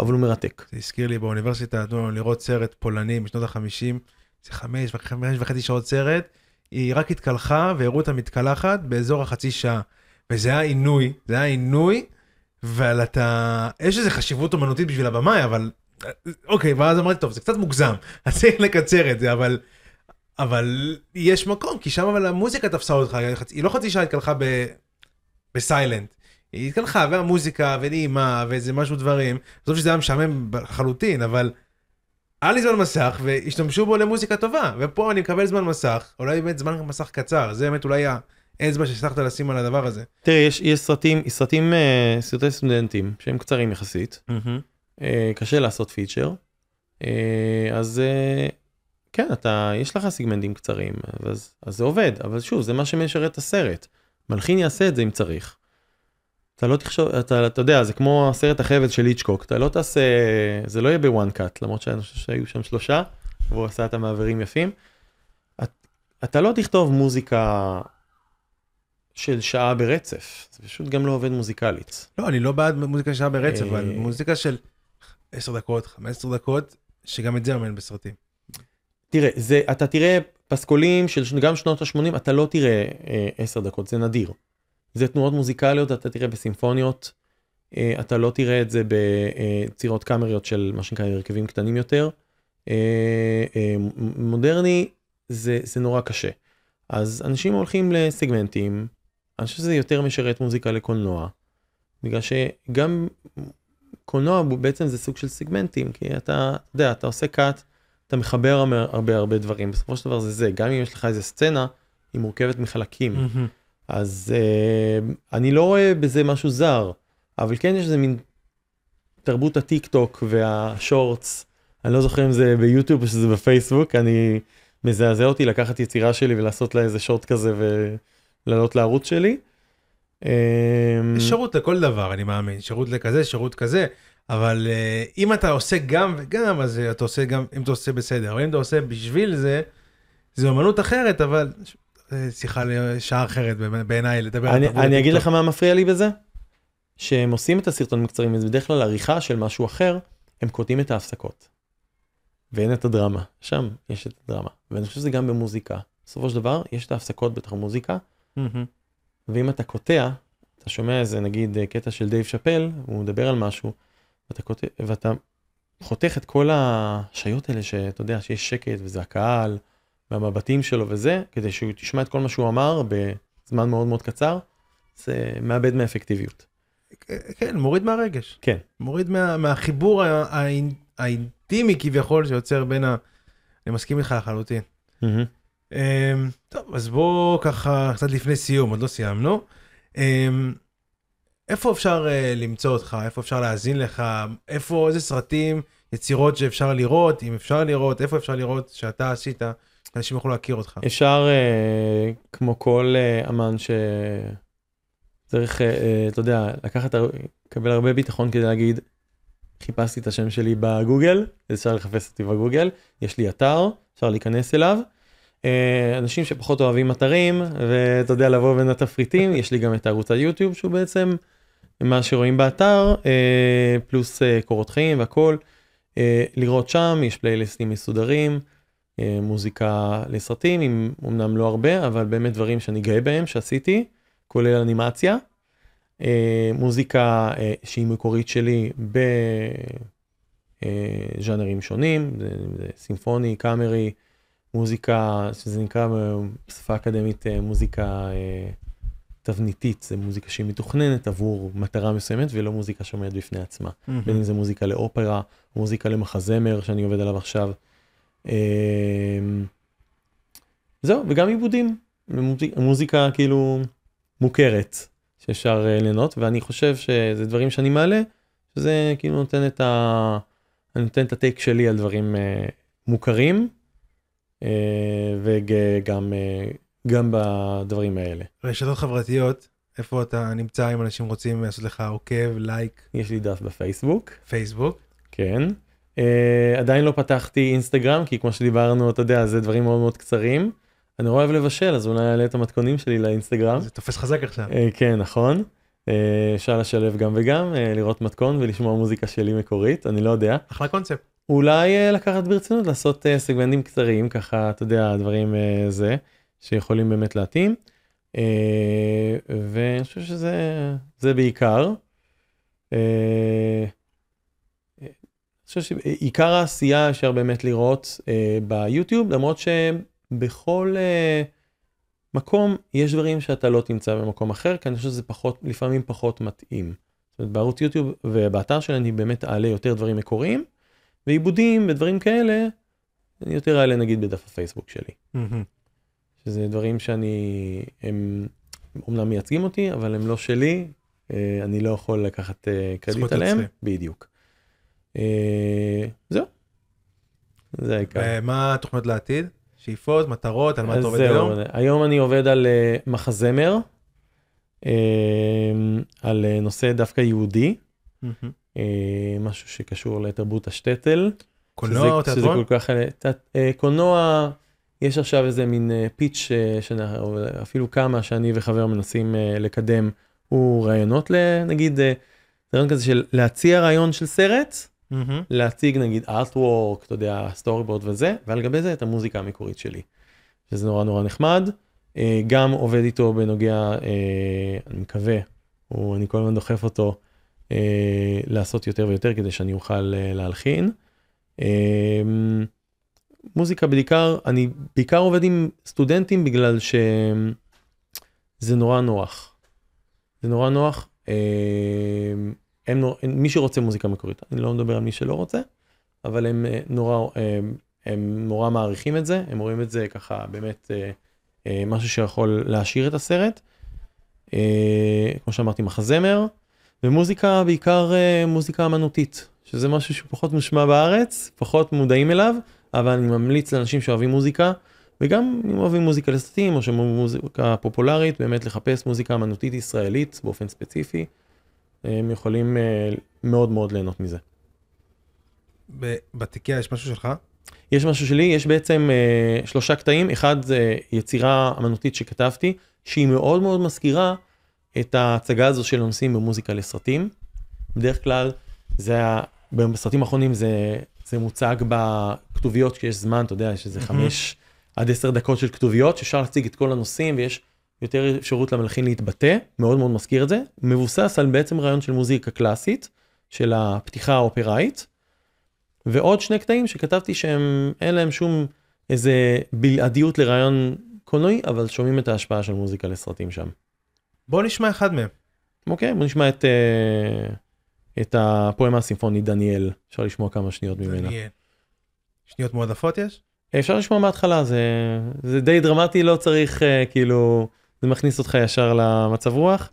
אבל הוא מרתק. זה הזכיר לי באוניברסיטה, נתנו לנו לראות סרט פולני משנות החמישים, זה חמש, חמש וחצי שעות סרט, היא רק התקלחה והראו אותה מתקלחת באזור החצי שעה. וזה היה עינוי, זה היה עינוי, אבל אתה, יש איזה חשיבות אומנותית בשביל הבמאי, אבל, אוקיי, ואז אמרתי, טוב, זה קצת מוגזם, (laughs) אז צריך לקצר את זה, אבל, אבל יש מקום, כי שם אבל המוזיקה תפסה אותך, היא לא חצי שעה התקלחה ב... בסיילנט. היא התקלחה, והמוזיקה, ונעימה, ואיזה משהו דברים. עזוב שזה היה משעמם לחלוטין, אבל היה לי זמן מסך, והשתמשו בו למוזיקה טובה. ופה אני מקבל זמן מסך, אולי באמת זמן מסך קצר, זה באמת אולי האצבע שהצלחת לשים על הדבר הזה. תראה, יש, יש סרטים, סרטים, אה, סרטי סטודנטים שהם קצרים יחסית. אה, קשה לעשות פיצ'ר. אה, אז כן, אתה, יש לך סיגמנטים קצרים, אז, אז זה עובד, אבל שוב, זה מה שמשרת את הסרט. מלחין יעשה את זה אם צריך. אתה לא תחשוב, אתה, אתה יודע, זה כמו הסרט החבל של היצ'קוק, אתה לא תעשה, זה לא יהיה בוואן קאט, למרות שאני חושב שהיו שם שלושה, והוא עשה את המעברים יפים. את, אתה לא תכתוב מוזיקה של שעה ברצף, זה פשוט גם לא עובד מוזיקלית. לא, אני לא בעד מוזיקה שעה ברצף, אה. אבל מוזיקה של 10 דקות, 15 דקות, שגם את זה אומן בסרטים. תראה, זה, אתה תראה פסקולים של גם שנות ה-80, אתה לא תראה אה, 10 דקות, זה נדיר. זה תנועות מוזיקליות, אתה תראה בסימפוניות, אה, אתה לא תראה את זה בצירות קאמריות של מה שנקרא הרכבים קטנים יותר. אה, אה, מודרני זה, זה נורא קשה. אז אנשים הולכים לסגמנטים, אני חושב שזה יותר משרת מוזיקה לקולנוע, בגלל שגם קולנוע בעצם זה סוג של סגמנטים, כי אתה, אתה יודע, אתה עושה קאט, אתה מחבר הרבה הרבה, הרבה דברים, בסופו של דבר זה זה, גם אם יש לך איזה סצנה, היא מורכבת מחלקים. אז uh, אני לא רואה בזה משהו זר, אבל כן יש איזה מין תרבות הטיק טוק והשורטס, אני לא זוכר אם זה ביוטיוב או שזה בפייסבוק, אני מזעזע אותי לקחת יצירה שלי ולעשות לה איזה שורט כזה ולעלות לערוץ שלי. אמ, יש שירות לכל דבר, אני מאמין, שירות לכזה, שירות כזה, אבל uh, אם אתה עושה גם וגם, אז uh, אתה עושה גם, אם אתה עושה בסדר, אבל אם אתה עושה בשביל זה, זה אמנות אחרת, אבל אה, שיחה לשעה אחרת בעיניי לדבר על אני, תרבות אני אגיד. לך מה מפריע לי בזה? שהם עושים את הסרטונים הקצרים, זה בדרך כלל עריכה של משהו אחר, הם קוטעים את ההפסקות. ואין את הדרמה, שם יש את הדרמה. ואני חושב שזה גם במוזיקה. בסופו של דבר, יש את ההפסקות בתוך המוזיקה. ואם אתה קוטע, אתה שומע איזה נגיד אה, קטע של דייב שאפל, הוא מדבר על משהו, ואתה, קוטע, ואתה חותך את כל השהיות האלה שאתה יודע שיש שקט וזה הקהל והמבטים שלו וזה, כדי שהוא תשמע את כל מה שהוא אמר בזמן מאוד מאוד קצר, זה מאבד מהאפקטיביות. כן, מוריד מהרגש. כן. מוריד מה, מהחיבור האינטימי כביכול שיוצר בין ה... אני מסכים איתך לחלוטין. מהמם. אמ, טוב, אז בואו ככה, קצת לפני סיום, עוד לא סיימנו. אמ, איפה אפשר אה, למצוא אותך? איפה אפשר להאזין לך? איפה, איזה סרטים, יצירות שאפשר לראות, אם אפשר לראות, איפה אפשר לראות שאתה עשית, שאנשים יוכלו להכיר אותך. אפשר, אה, כמו כל אה, אמן שצריך, אה, אה, אתה יודע, לקחת, לקבל הרבה ביטחון כדי להגיד, חיפשתי את השם שלי בגוגל, אפשר לחפש אותי בגוגל, יש לי אתר, אפשר להיכנס אליו. אה, אנשים שפחות אוהבים אתרים, ואתה יודע, לבוא בין התפריטים, יש לי גם את ערוץ היוטיוב שהוא בעצם מה שרואים באתר, אה, פלוס אה, קורות חיים והכל. לראות שם, יש פלייליסטים מסודרים. מוזיקה לסרטים, עם אמנם לא הרבה, אבל באמת דברים שאני גאה בהם, שעשיתי, כולל אנימציה. מוזיקה שהיא מקורית שלי בז'אנרים שונים, סימפוני, קאמרי, מוזיקה שזה נקרא בשפה אקדמית אה, מוזיקה, אה, תבניתית, זה מוזיקה שהיא מתוכננת עבור מטרה מסוימת ולא מוזיקה שעומדת בפני עצמה. בין אם זה מוזיקה לאופרה, מוזיקה למחזמר שאני עובד עליו עכשיו. אמ, זהו, וגם עיבודים, מוזיק- מוזיקה כאילו מוכרת שאפשר אה, ליהנות, ואני חושב שזה דברים שאני מעלה, שזה כאילו נותן את ה... אני נותן את הטייק שלי על דברים אה, מוכרים, אה, וגם אה, גם בדברים האלה. רשתות חברתיות, איפה אתה נמצא אם אנשים רוצים לעשות לך עוקב, לייק, יש לי דף בפייסבוק, פייסבוק? כן. Uh, עדיין לא פתחתי אינסטגרם, כי כמו שדיברנו, אתה יודע, זה דברים מאוד מאוד קצרים. אני לא אוהב לבשל, אז אולי אעלה את המתכונים שלי לאינסטגרם. זה תופס חזק עכשיו. Uh, כן, נכון. Uh, אפשר לשלב גם וגם, uh, לראות מתכון ולשמוע מוזיקה שלי מקורית, אני לא יודע. אחלה קונספט. אולי uh, לקחת ברצינות, לעשות uh, סגמנטים קצרים, ככה, אתה יודע, דברים uh, זה, שיכולים באמת להתאים. ואני חושב שזה זה בעיקר. אני חושב שעיקר העשייה אפשר באמת לראות ביוטיוב, למרות שבכל מקום יש דברים שאתה לא תמצא במקום אחר, כי אני חושב שזה פחות, לפעמים פחות מתאים. זאת אומרת, בערוץ יוטיוב ובאתר שלי אני באמת אעלה יותר דברים מקוריים, ועיבודים ודברים כאלה, אני יותר אעלה נגיד בדף הפייסבוק שלי. מהמם. שזה דברים שאני, הם אומנם מייצגים אותי, אבל הם לא שלי, אה, אני לא יכול לקחת אה, קרדיט עליהם. בדיוק. אה, זהו. זה העיקר. ומה התוכניות לעתיד? שאיפות, מטרות, על מה אתה עובד היום? היום אני עובד על מחזמר, על נושא דווקא יהודי, מהמם. אה, משהו שקשור לתרבות השטטל. קולנוע או שזה תיאטרון? כל כך, אה, אה, קולנוע, יש עכשיו איזה מין פיץ' אה, שאנחנו- אפילו כמה שאני וחבר מנסים לקדם, הוא רעיונות לנגיד, רעיון כזה של להציע רעיון של סרט, מהמם. להציג נגיד ארטוורק, אתה יודע, סטורי בורד וזה, ועל גבי זה את המוזיקה המקורית שלי. שזה נורא נורא נחמד. גם עובד איתו בנוגע, אני מקווה, הוא, אני כל הזמן דוחף אותו אה, לעשות יותר ויותר כדי שאני אוכל אה, להלחין. אה, מוזיקה בעיקר, אני בעיקר עובד עם סטודנטים בגלל שזה נורא נוח. זה נורא נוח. אה, הם. מי שרוצה מוזיקה מקורית, אני לא מדבר על מי שלא רוצה, אבל הם אה, נורא, הם, הם נורא מעריכים את זה, הם רואים את זה ככה באמת אה, אה, משהו שיכול להעשיר את הסרט. אה, כמו שאמרתי, מחזמר, ומוזיקה בעיקר אה, מוזיקה אמנותית, שזה משהו שפחות מושמע בארץ, פחות מודעים אליו, אבל אני ממליץ לאנשים שאוהבים מוזיקה, וגם אם אוהבים מוזיקה לסרטים או שמוזיקה פופולרית, באמת לחפש מוזיקה אמנותית ישראלית באופן ספציפי. הם יכולים אה, מאוד מאוד ליהנות מזה. בתיקייה יש משהו שלך? יש משהו שלי, יש בעצם אה, שלושה קטעים, אחד זה יצירה אמנותית שכתבתי, שהיא מאוד מאוד מזכירה את ההצגה הזו של הנושאים במוזיקה לסרטים. בדרך כלל, זה היה, בסרטים האחרונים זה, זה מוצג בכתוביות, כשיש זמן, אתה יודע, יש איזה חמש עד עשר דקות של כתוביות, שאפשר להציג את כל הנושאים ויש יותר אפשרות למלחין להתבטא, מאוד מאוד מזכיר את זה. מבוסס על בעצם רעיון של מוזיקה קלאסית, של הפתיחה האופראית. ועוד שני קטעים שכתבתי שהם אין להם שום איזה בלעדיות לרעיון קולנועי, אבל שומעים את ההשפעה של מוזיקה לסרטים שם. בוא נשמע אחד מהם. אוקיי, בוא נשמע את, אה, את הפואמה הסימפונית דניאל, אפשר לשמוע כמה שניות ממנה. דניאל. שניות מועדפות יש? אפשר לשמוע מההתחלה, זה, זה די דרמטי, לא צריך אה, כאילו, זה מכניס אותך ישר למצב רוח.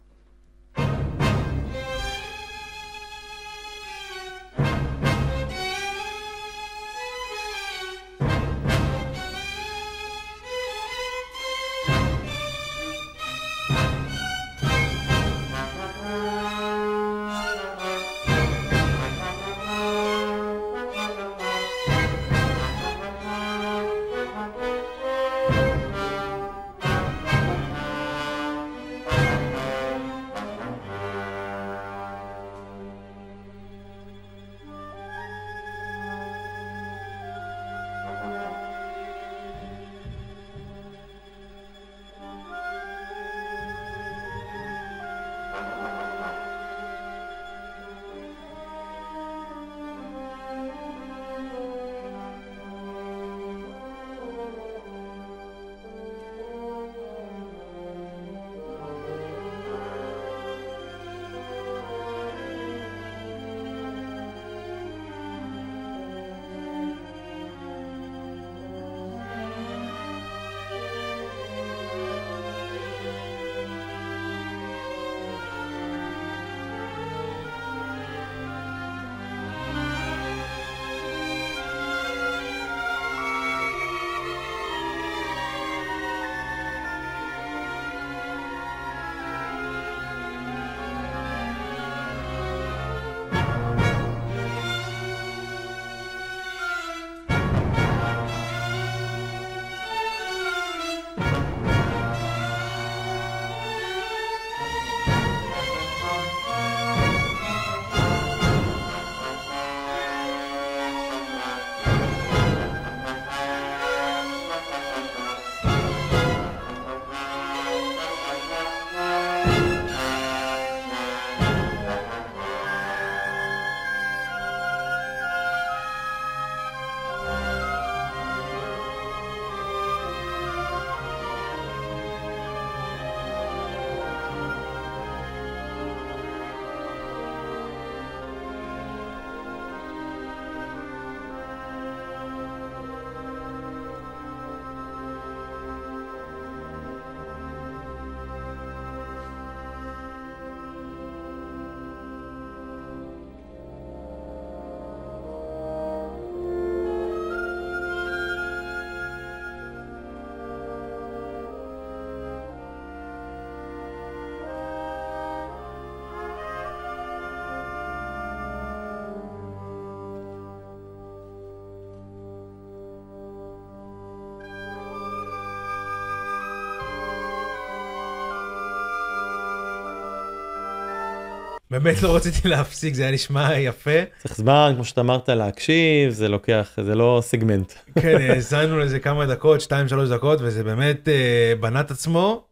באמת לא רציתי להפסיק, זה היה נשמע יפה. צריך זמן, כמו שאתה אמרת, להקשיב, זה לוקח, זה לא סגמנט. כן, האזנו לזה כמה דקות, 2-3 דקות, וזה באמת אה, בנה את עצמו.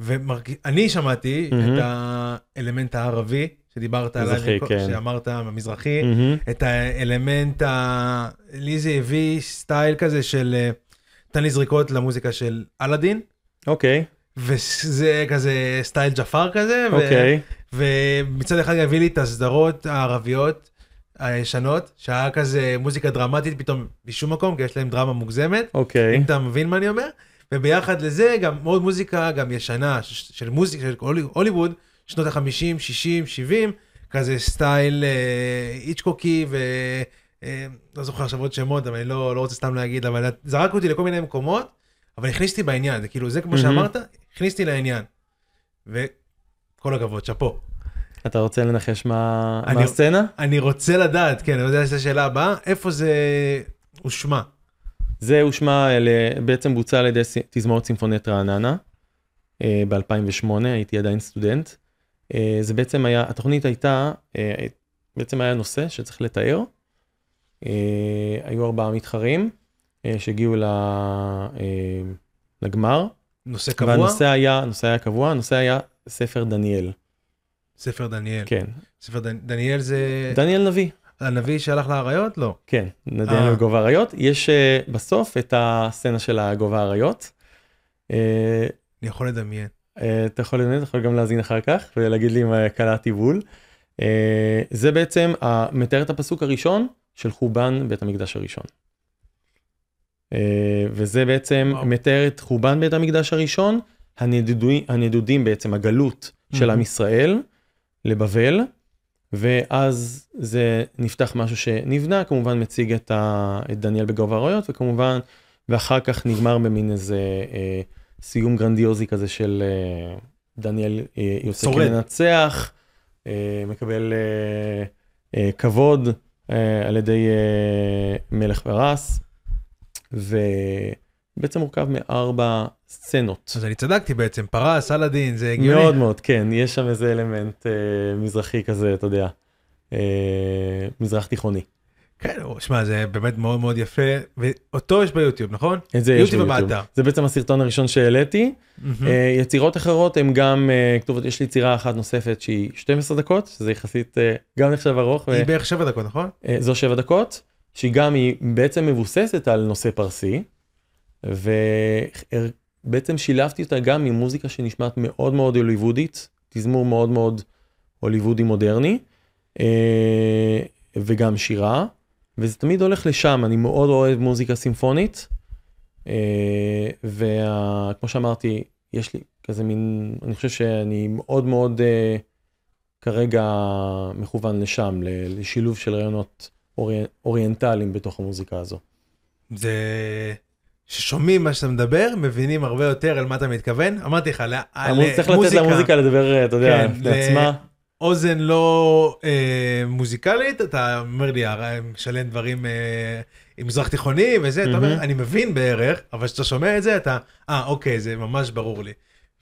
ואני שמעתי מהמם. את האלמנט הערבי שדיברת עליו, כן. שאמרת, המזרחי, מהמם. את האלמנט, ה... לי זה הביא סטייל כזה של, אה, תן לי זריקות למוזיקה של אלאדין, אוקיי, וזה כזה style ג'אפר כזה, ו- אוקיי. ומצד אחד הביא לי את הסדרות הערביות הישנות, שהיה כזה מוזיקה דרמטית פתאום משום מקום, כי יש להם דרמה מוגזמת, אוקיי. אם אתה מבין מה אני אומר, וביחד לזה גם מאוד מוזיקה גם ישנה, של מוזיקה של הולי- הוליווד, שנות ה-50, 60, 70, כזה style אה, היצ'קוקי ו... אה, לא זוכר עכשיו עוד שמות, אבל אני לא, לא רוצה סתם להגיד, אבל זרק אותי לכל מיני מקומות, אבל הכניסתי בעניין, זה כאילו, זה כמו מהמם. שאמרת, הכניסתי לעניין. וכל הכבוד, שאפו. אתה רוצה לנחש מה אני- מה הסצנה? אני רוצה לדעת, כן, אני יודע שזו השאלה הבאה, איפה זה הושמע? זה הושמע, בעצם בוצע על ידי תזמורת סימפונית רעננה ב-2008, הייתי עדיין סטודנט. אה, זה בעצם היה, התוכנית הייתה, אה, בעצם היה נושא שצריך לתאר. אה, היו ארבעה מתחרים אה, שהגיעו אה, לגמר, נושא קבוע? והנושא היה, הנושא היה קבוע, הנושא היה ספר דניאל. ספר דניאל. כן, ספר דנ... דניאל זה דניאל נביא. הנביא שהלך לאריות? לא. כן, דניאל אה. בגובה האריות. יש אה, בסוף את הסצנה של הגובה האריות. אה, אני יכול לדמיין. אה, אתה יכול לדמיין, אתה יכול גם להאזין אחר כך ולהגיד לי אם קלעתי בול. אה, זה בעצם מתאר את הפסוק הראשון של חורבן בית המקדש הראשון. אה, וזה בעצם וואו. מתאר את חורבן בית המקדש הראשון, הנדודים, הנדודים בעצם הגלות של. עם ישראל לבבל, ואז זה נפתח משהו שנבנה, כמובן מציג את, ה, את דניאל בגובה האריות, וכמובן, ואחר כך נגמר במין איזה אה, סיום גרנדיוזי כזה של אה, דניאל אה, יוצא שורד. כמנצח, אה, מקבל אה, אה, כבוד אה, על ידי אה, מלך פרס, ובעצם מורכב מארבע סצנות. אז אני צדקתי בעצם, פרס, אלאדין, זה הגיוני. מאוד מאוד, כן, יש שם איזה אלמנט אה, מזרחי כזה, אתה יודע, אה, מזרח תיכוני. כן, שמע, זה באמת מאוד מאוד יפה, ואותו יש ביוטיוב, נכון? את זה יש יוטיוב ביוטיוב. ובאתר. זה בעצם הסרטון הראשון שהעליתי. מהמם. אה, יצירות אחרות הן גם אה, כתובות, יש לי יצירה אחת נוספת שהיא 12 דקות, שזה יחסית אה, גם נחשב ארוך, היא בערך שבע דקות, נכון? וזו 7 דקות, שהיא גם, היא בעצם מבוססת על נושא פרסי, ובעצם שילבתי אותה גם עם מוזיקה שנשמעת מאוד מאוד הוליוודית, תזמור מאוד מאוד הוליוודי מודרני, אה, וגם שירה, וזה תמיד הולך לשם, אני מאוד אוהב מוזיקה סימפונית, וכמו שאמרתי, יש לי כזה מין, אני חושב שאני מאוד מאוד אה, כרגע מכוון לשם, לשילוב של רעיונות אורי, אוריינטליים בתוך המוזיקה הזו. זה... ששומעים מה שאתה מדבר, מבינים הרבה יותר על מה אתה מתכוון. אמרתי לך, ל- על המוז- צריך לתת מוזיקה, למוזיקה לדבר, אה, אתה יודע, כן, לעצמה. אוזן לא אה, מוזיקלית, אתה אומר לי, משלם דברים אה, עם מזרח תיכוני וזה, אתה אומר. אני מבין בערך, אבל כשאתה שומע את זה, אתה, אה, אוקיי, זה ממש ברור לי.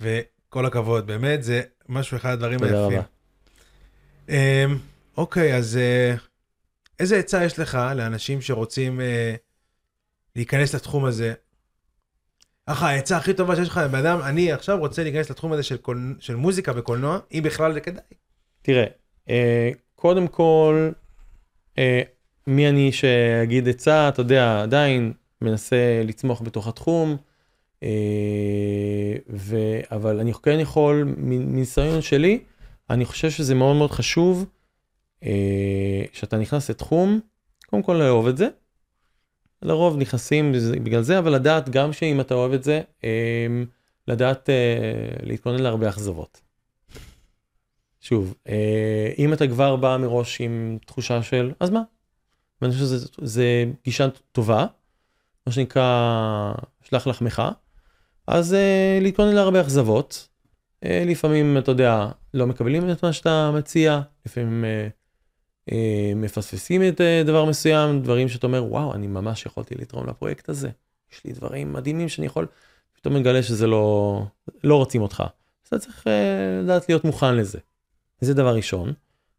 וכל הכבוד, באמת, זה משהו אחד הדברים היפים. אה, אוקיי, אז אה, איזה עצה יש לך לאנשים שרוצים אה, להיכנס לתחום הזה? אך העצה הכי טובה שיש לך לבן אדם, אני עכשיו רוצה להיכנס לתחום הזה של, קול, של מוזיקה וקולנוע, אם בכלל זה כדאי. תראה, אה, קודם כל, אה, מי אני שאגיד עצה, אתה יודע, עדיין מנסה לצמוח בתוך התחום, אה, ו... אבל אני כן יכול, מניסיון שלי, אני חושב שזה מאוד מאוד חשוב, שאתה נכנס לתחום, קודם כל לאהוב את זה. לרוב נכנסים בגלל זה, אבל לדעת גם שאם אתה אוהב את זה, אה, לדעת אה, להתכונן להרבה אכזבות. שוב, אה, אם אתה כבר בא מראש עם תחושה של, אז מה? ואני חושב שזו גישה טובה, מה שנקרא, שלח לחמך, אז אה, להתכונן להרבה אכזבות. לפעמים, אתה יודע, לא מקבלים את מה שאתה מציע, לפעמים מפספסים את אה, דבר מסוים, דברים שאתה אומר, וואו, אני ממש יכולתי לתרום לפרויקט הזה. יש לי דברים מדהימים שאני יכול, פתאום מגלה שזה לא, לא רוצים אותך. אז אתה צריך אה, לדעת להיות מוכן לזה. זה דבר ראשון.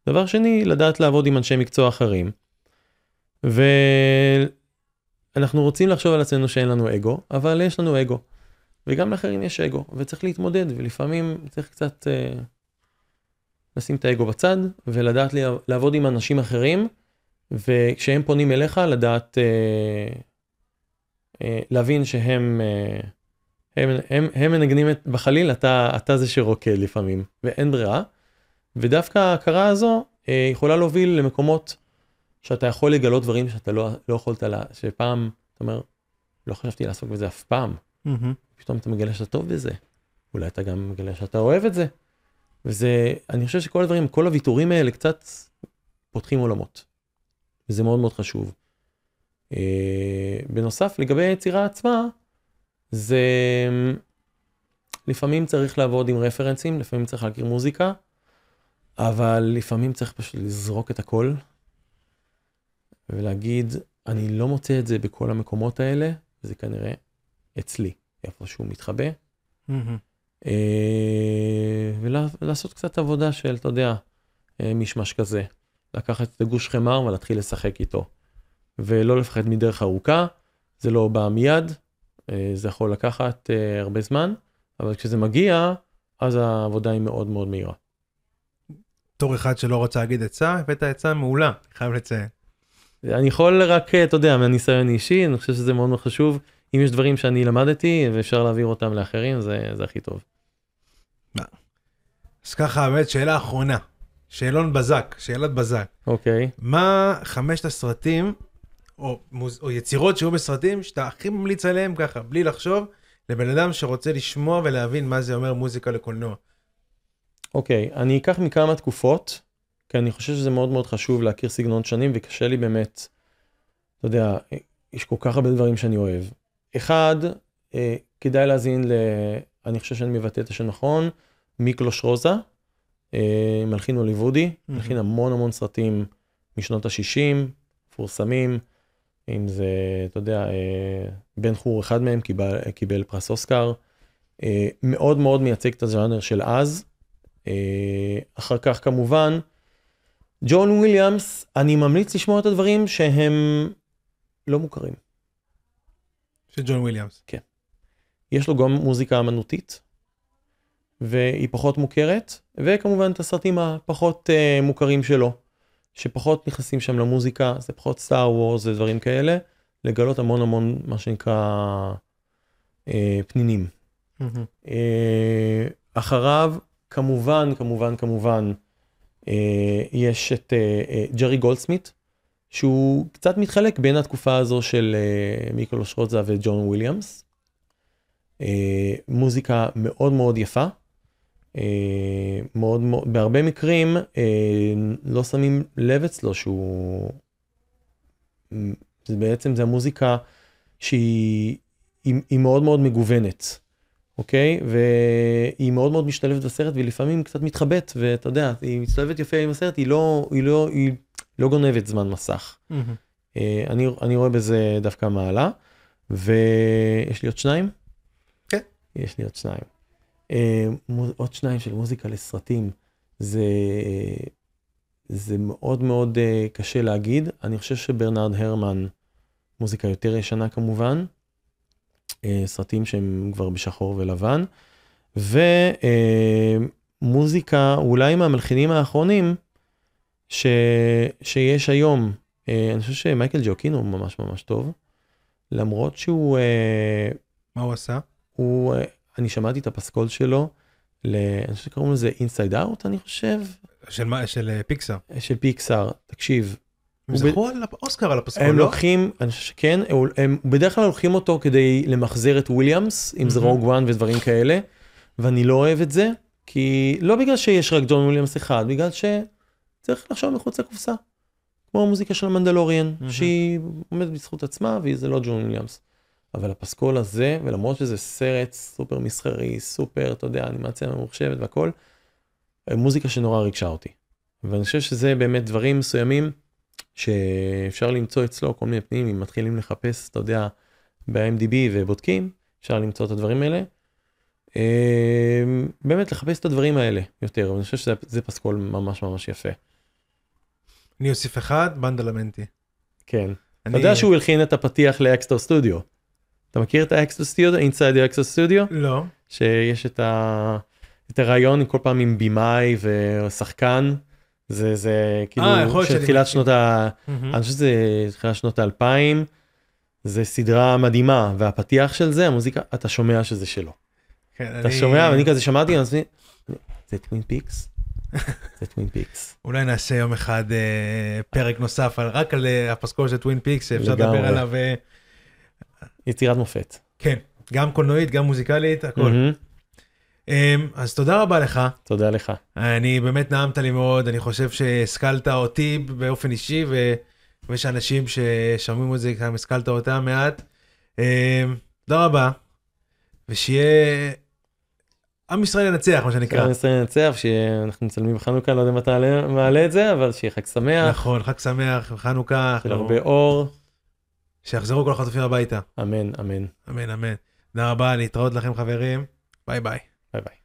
דבר שני, לדעת לעבוד עם אנשי מקצוע אחרים. ואנחנו רוצים לחשוב על עצמנו שאין לנו אגו, אבל יש לנו אגו. וגם לאחרים יש אגו, וצריך להתמודד, ולפעמים צריך קצת אה, לשים את האגו בצד, ולדעת לעבוד עם אנשים אחרים, וכשהם פונים אליך, לדעת אה, אה, להבין שהם אה, הם, הם, הם מנגנים את, בחליל, אתה, אתה זה שרוקד לפעמים, ואין ברירה. ודווקא ההכרה הזו אה, יכולה להוביל למקומות שאתה יכול לגלות דברים שאתה לא, לא יכולת, לה, שפעם, אתה אומר, לא חשבתי לעסוק בזה אף פעם. Mm-hmm. פתאום אתה מגלה שאתה טוב בזה. אולי אתה גם מגלה שאתה אוהב את זה. וזה, אני חושב שכל הדברים, כל הוויתורים האלה קצת פותחים עולמות. וזה מאוד מאוד חשוב. אה, בנוסף, לגבי היצירה עצמה, זה לפעמים צריך לעבוד עם רפרנסים, לפעמים צריך להכיר מוזיקה, אבל לפעמים צריך פשוט לזרוק את הכל ולהגיד, אני לא מוצא את זה בכל המקומות האלה, זה כנראה אצלי, איפה שהוא מתחבא. Mm-hmm. ולעשות קצת עבודה של, אתה יודע, אה, מישמש כזה. לקחת את הגוש חמר ולהתחיל לשחק איתו. ולא לפחד מדרך ארוכה, זה לא בא מיד, אה, זה יכול לקחת אה, הרבה זמן, אבל כשזה מגיע, אז העבודה היא מאוד מאוד מהירה. בתור אחד שלא רוצה להגיד עצה, הבאת עצה מעולה, אני חייב לציין. אני יכול רק, אה, אתה יודע, מהניסיון אישי, אני חושב שזה מאוד מאוד חשוב. אם יש דברים שאני למדתי ואפשר להעביר אותם לאחרים, זה, זה הכי טוב. אז ככה, באמת, שאלה אחרונה. שאלון בזק, שאלת בזק. אוקיי. מה חמשת הסרטים או, מוז... או יצירות שהיו בסרטים שאתה הכי ממליץ עליהם ככה, בלי לחשוב, לבן אדם שרוצה לשמוע ולהבין מה זה אומר מוזיקה לקולנוע. אוקיי, okay, אני אקח מכמה תקופות, כי אני חושב שזה מאוד מאוד חשוב להכיר סגנון שנים, וקשה לי באמת, אתה יודע, יש כל כך הרבה דברים שאני אוהב. אחד, אה, כדאי להאזין ל... אני חושב שאני מבטא את השם נכון, מיקלוש רוזה, אה, מלחין הוליוודי, mm-hmm. מלחין המון המון סרטים משנות ה-60, מפורסמים. אם זה, אתה יודע, אה, בן חור אחד מהם קיבל, קיבל פרס אוסקר, אה, מאוד מאוד מייצג את הז'אנר של אז. אחר כך כמובן, ג'ון וויליאמס, אני ממליץ לשמוע את הדברים שהם לא מוכרים. של ג'ון וויליאמס. כן. יש לו גם מוזיקה אמנותית, והיא פחות מוכרת, וכמובן את הסרטים הפחות אה, מוכרים שלו. שפחות נכנסים שם למוזיקה, זה פחות Star Wars ודברים כאלה, לגלות המון המון מה שנקרא אה, פנינים. Mm-hmm. אה, אחריו, כמובן, כמובן, כמובן, אה, יש את אה, אה, ג'רי גולדסמית, שהוא קצת מתחלק בין התקופה הזו של אה, מיקלו שרוטזה וג'ון וויליאמס. אה, מוזיקה מאוד מאוד יפה. אה, מאוד מאוד, בהרבה מקרים אה, לא שמים לב אצלו שהוא, זה בעצם זה המוזיקה שהיא היא, היא מאוד מאוד מגוונת, אוקיי? והיא מאוד מאוד משתלבת בסרט ולפעמים קצת מתחבאת, ואתה יודע, היא משתלבת יפה עם הסרט, היא לא, היא לא, היא לא גונבת זמן מסך. Mm-hmm. אני, אני רואה בזה דווקא מעלה, ויש לי עוד שניים? כן. יש לי עוד שניים. אה, עוד שניים של מוזיקה לסרטים, זה, זה מאוד מאוד אה, קשה להגיד. אני חושב שברנרד הרמן, מוזיקה יותר ישנה כמובן, אה, סרטים שהם כבר בשחור ולבן, ומוזיקה אולי מהמלחינים האחרונים ש, שיש היום. אני חושב שמייקל ג'אקינו הוא ממש ממש טוב, למרות שהוא... מה הוא עשה? הוא אני שמעתי את הפסקול שלו, ל... אני חושב שקוראים לזה Inside Out, אני חושב. של מה? של פיקסאר. אה, של פיקסאר, תקשיב. הם זכו על האוסקר על הפסקול, הם לא? לוקחים, אני חושב שכן, הם בדרך כלל לוקחים אותו כדי למחזר את וויליאמס, אם זה Rogue One ודברים כאלה, ואני לא אוהב את זה, כי לא בגלל שיש רק ג'ון וויליאמס אחד, בגלל שצריך לחשוב מחוץ לקופסה. כמו המוזיקה של ה Mandalorian, שהיא עומדת בזכות עצמה, וזה לא ג'ון וויליאמס. אבל הפסקול הזה, ולמרות שזה סרט סופר מסחרי, סופר, אתה יודע, אנימציה ממוחשבת והכל, מוזיקה שנורא ריגשה אותי. ואני חושב שזה באמת דברים מסוימים שאפשר למצוא אצלו כל מיני פנים, אם מתחילים לחפש, אתה יודע, ב-IMDb ובודקים, אפשר למצוא את הדברים האלה. אה, באמת לחפש את הדברים האלה יותר, אני חושב שזה זה פסקול ממש ממש יפה. אני אוסיף אחד, באדלמנטי. כן. אני- אתה יודע שהוא הלחין את הפתיח ל Actors Studio. אתה מכיר את ה Actors Studio? Inside ה Actors Studio? לא. שיש את, ה... את הריאיון כל פעם עם במאי ושחקן. זה זה כאילו אה, יכול להיות של תחילת. שנות ה... מהמם. אני חושב שזה תחילת שנות האלפיים. זה סדרה מדהימה והפתיח של זה המוזיקה אתה שומע שזה שלו. כן, אתה אני- שומע ואני כזה שמעתי אני- זה Twin Peaks. (laughs) זה Twin Peaks. אולי נעשה יום אחד אה, פרק נוסף על, רק על אה, הפסקול של Twin Peaks, שאפשר. לדבר עליו. אה, יצירת מופת. כן, גם קולנועית, גם מוזיקלית, הכל. אה, אז תודה רבה לך. תודה לך. אני באמת נעמת לי מאוד, אני חושב שהשכלת אותי באופן אישי, ויש אנשים ששומעים את זה, גם השכלת אותם מעט. אה, תודה רבה, ושיהיה... עם ישראל ינצח, מה שנקרא. אני רוצה לנצח שאנחנו מצלמים בחנוכה לא יודע אם אתה מעלה- את זה אבל שיהיה חג שמח. נכון, חג שמח, חנוכה, הרבה אור. שיחזרו כל החטופים הביתה. אמן אמן. אמן, אמן. תודה רבה, להתראות לכם חברים. ביי ביי. ביי ביי.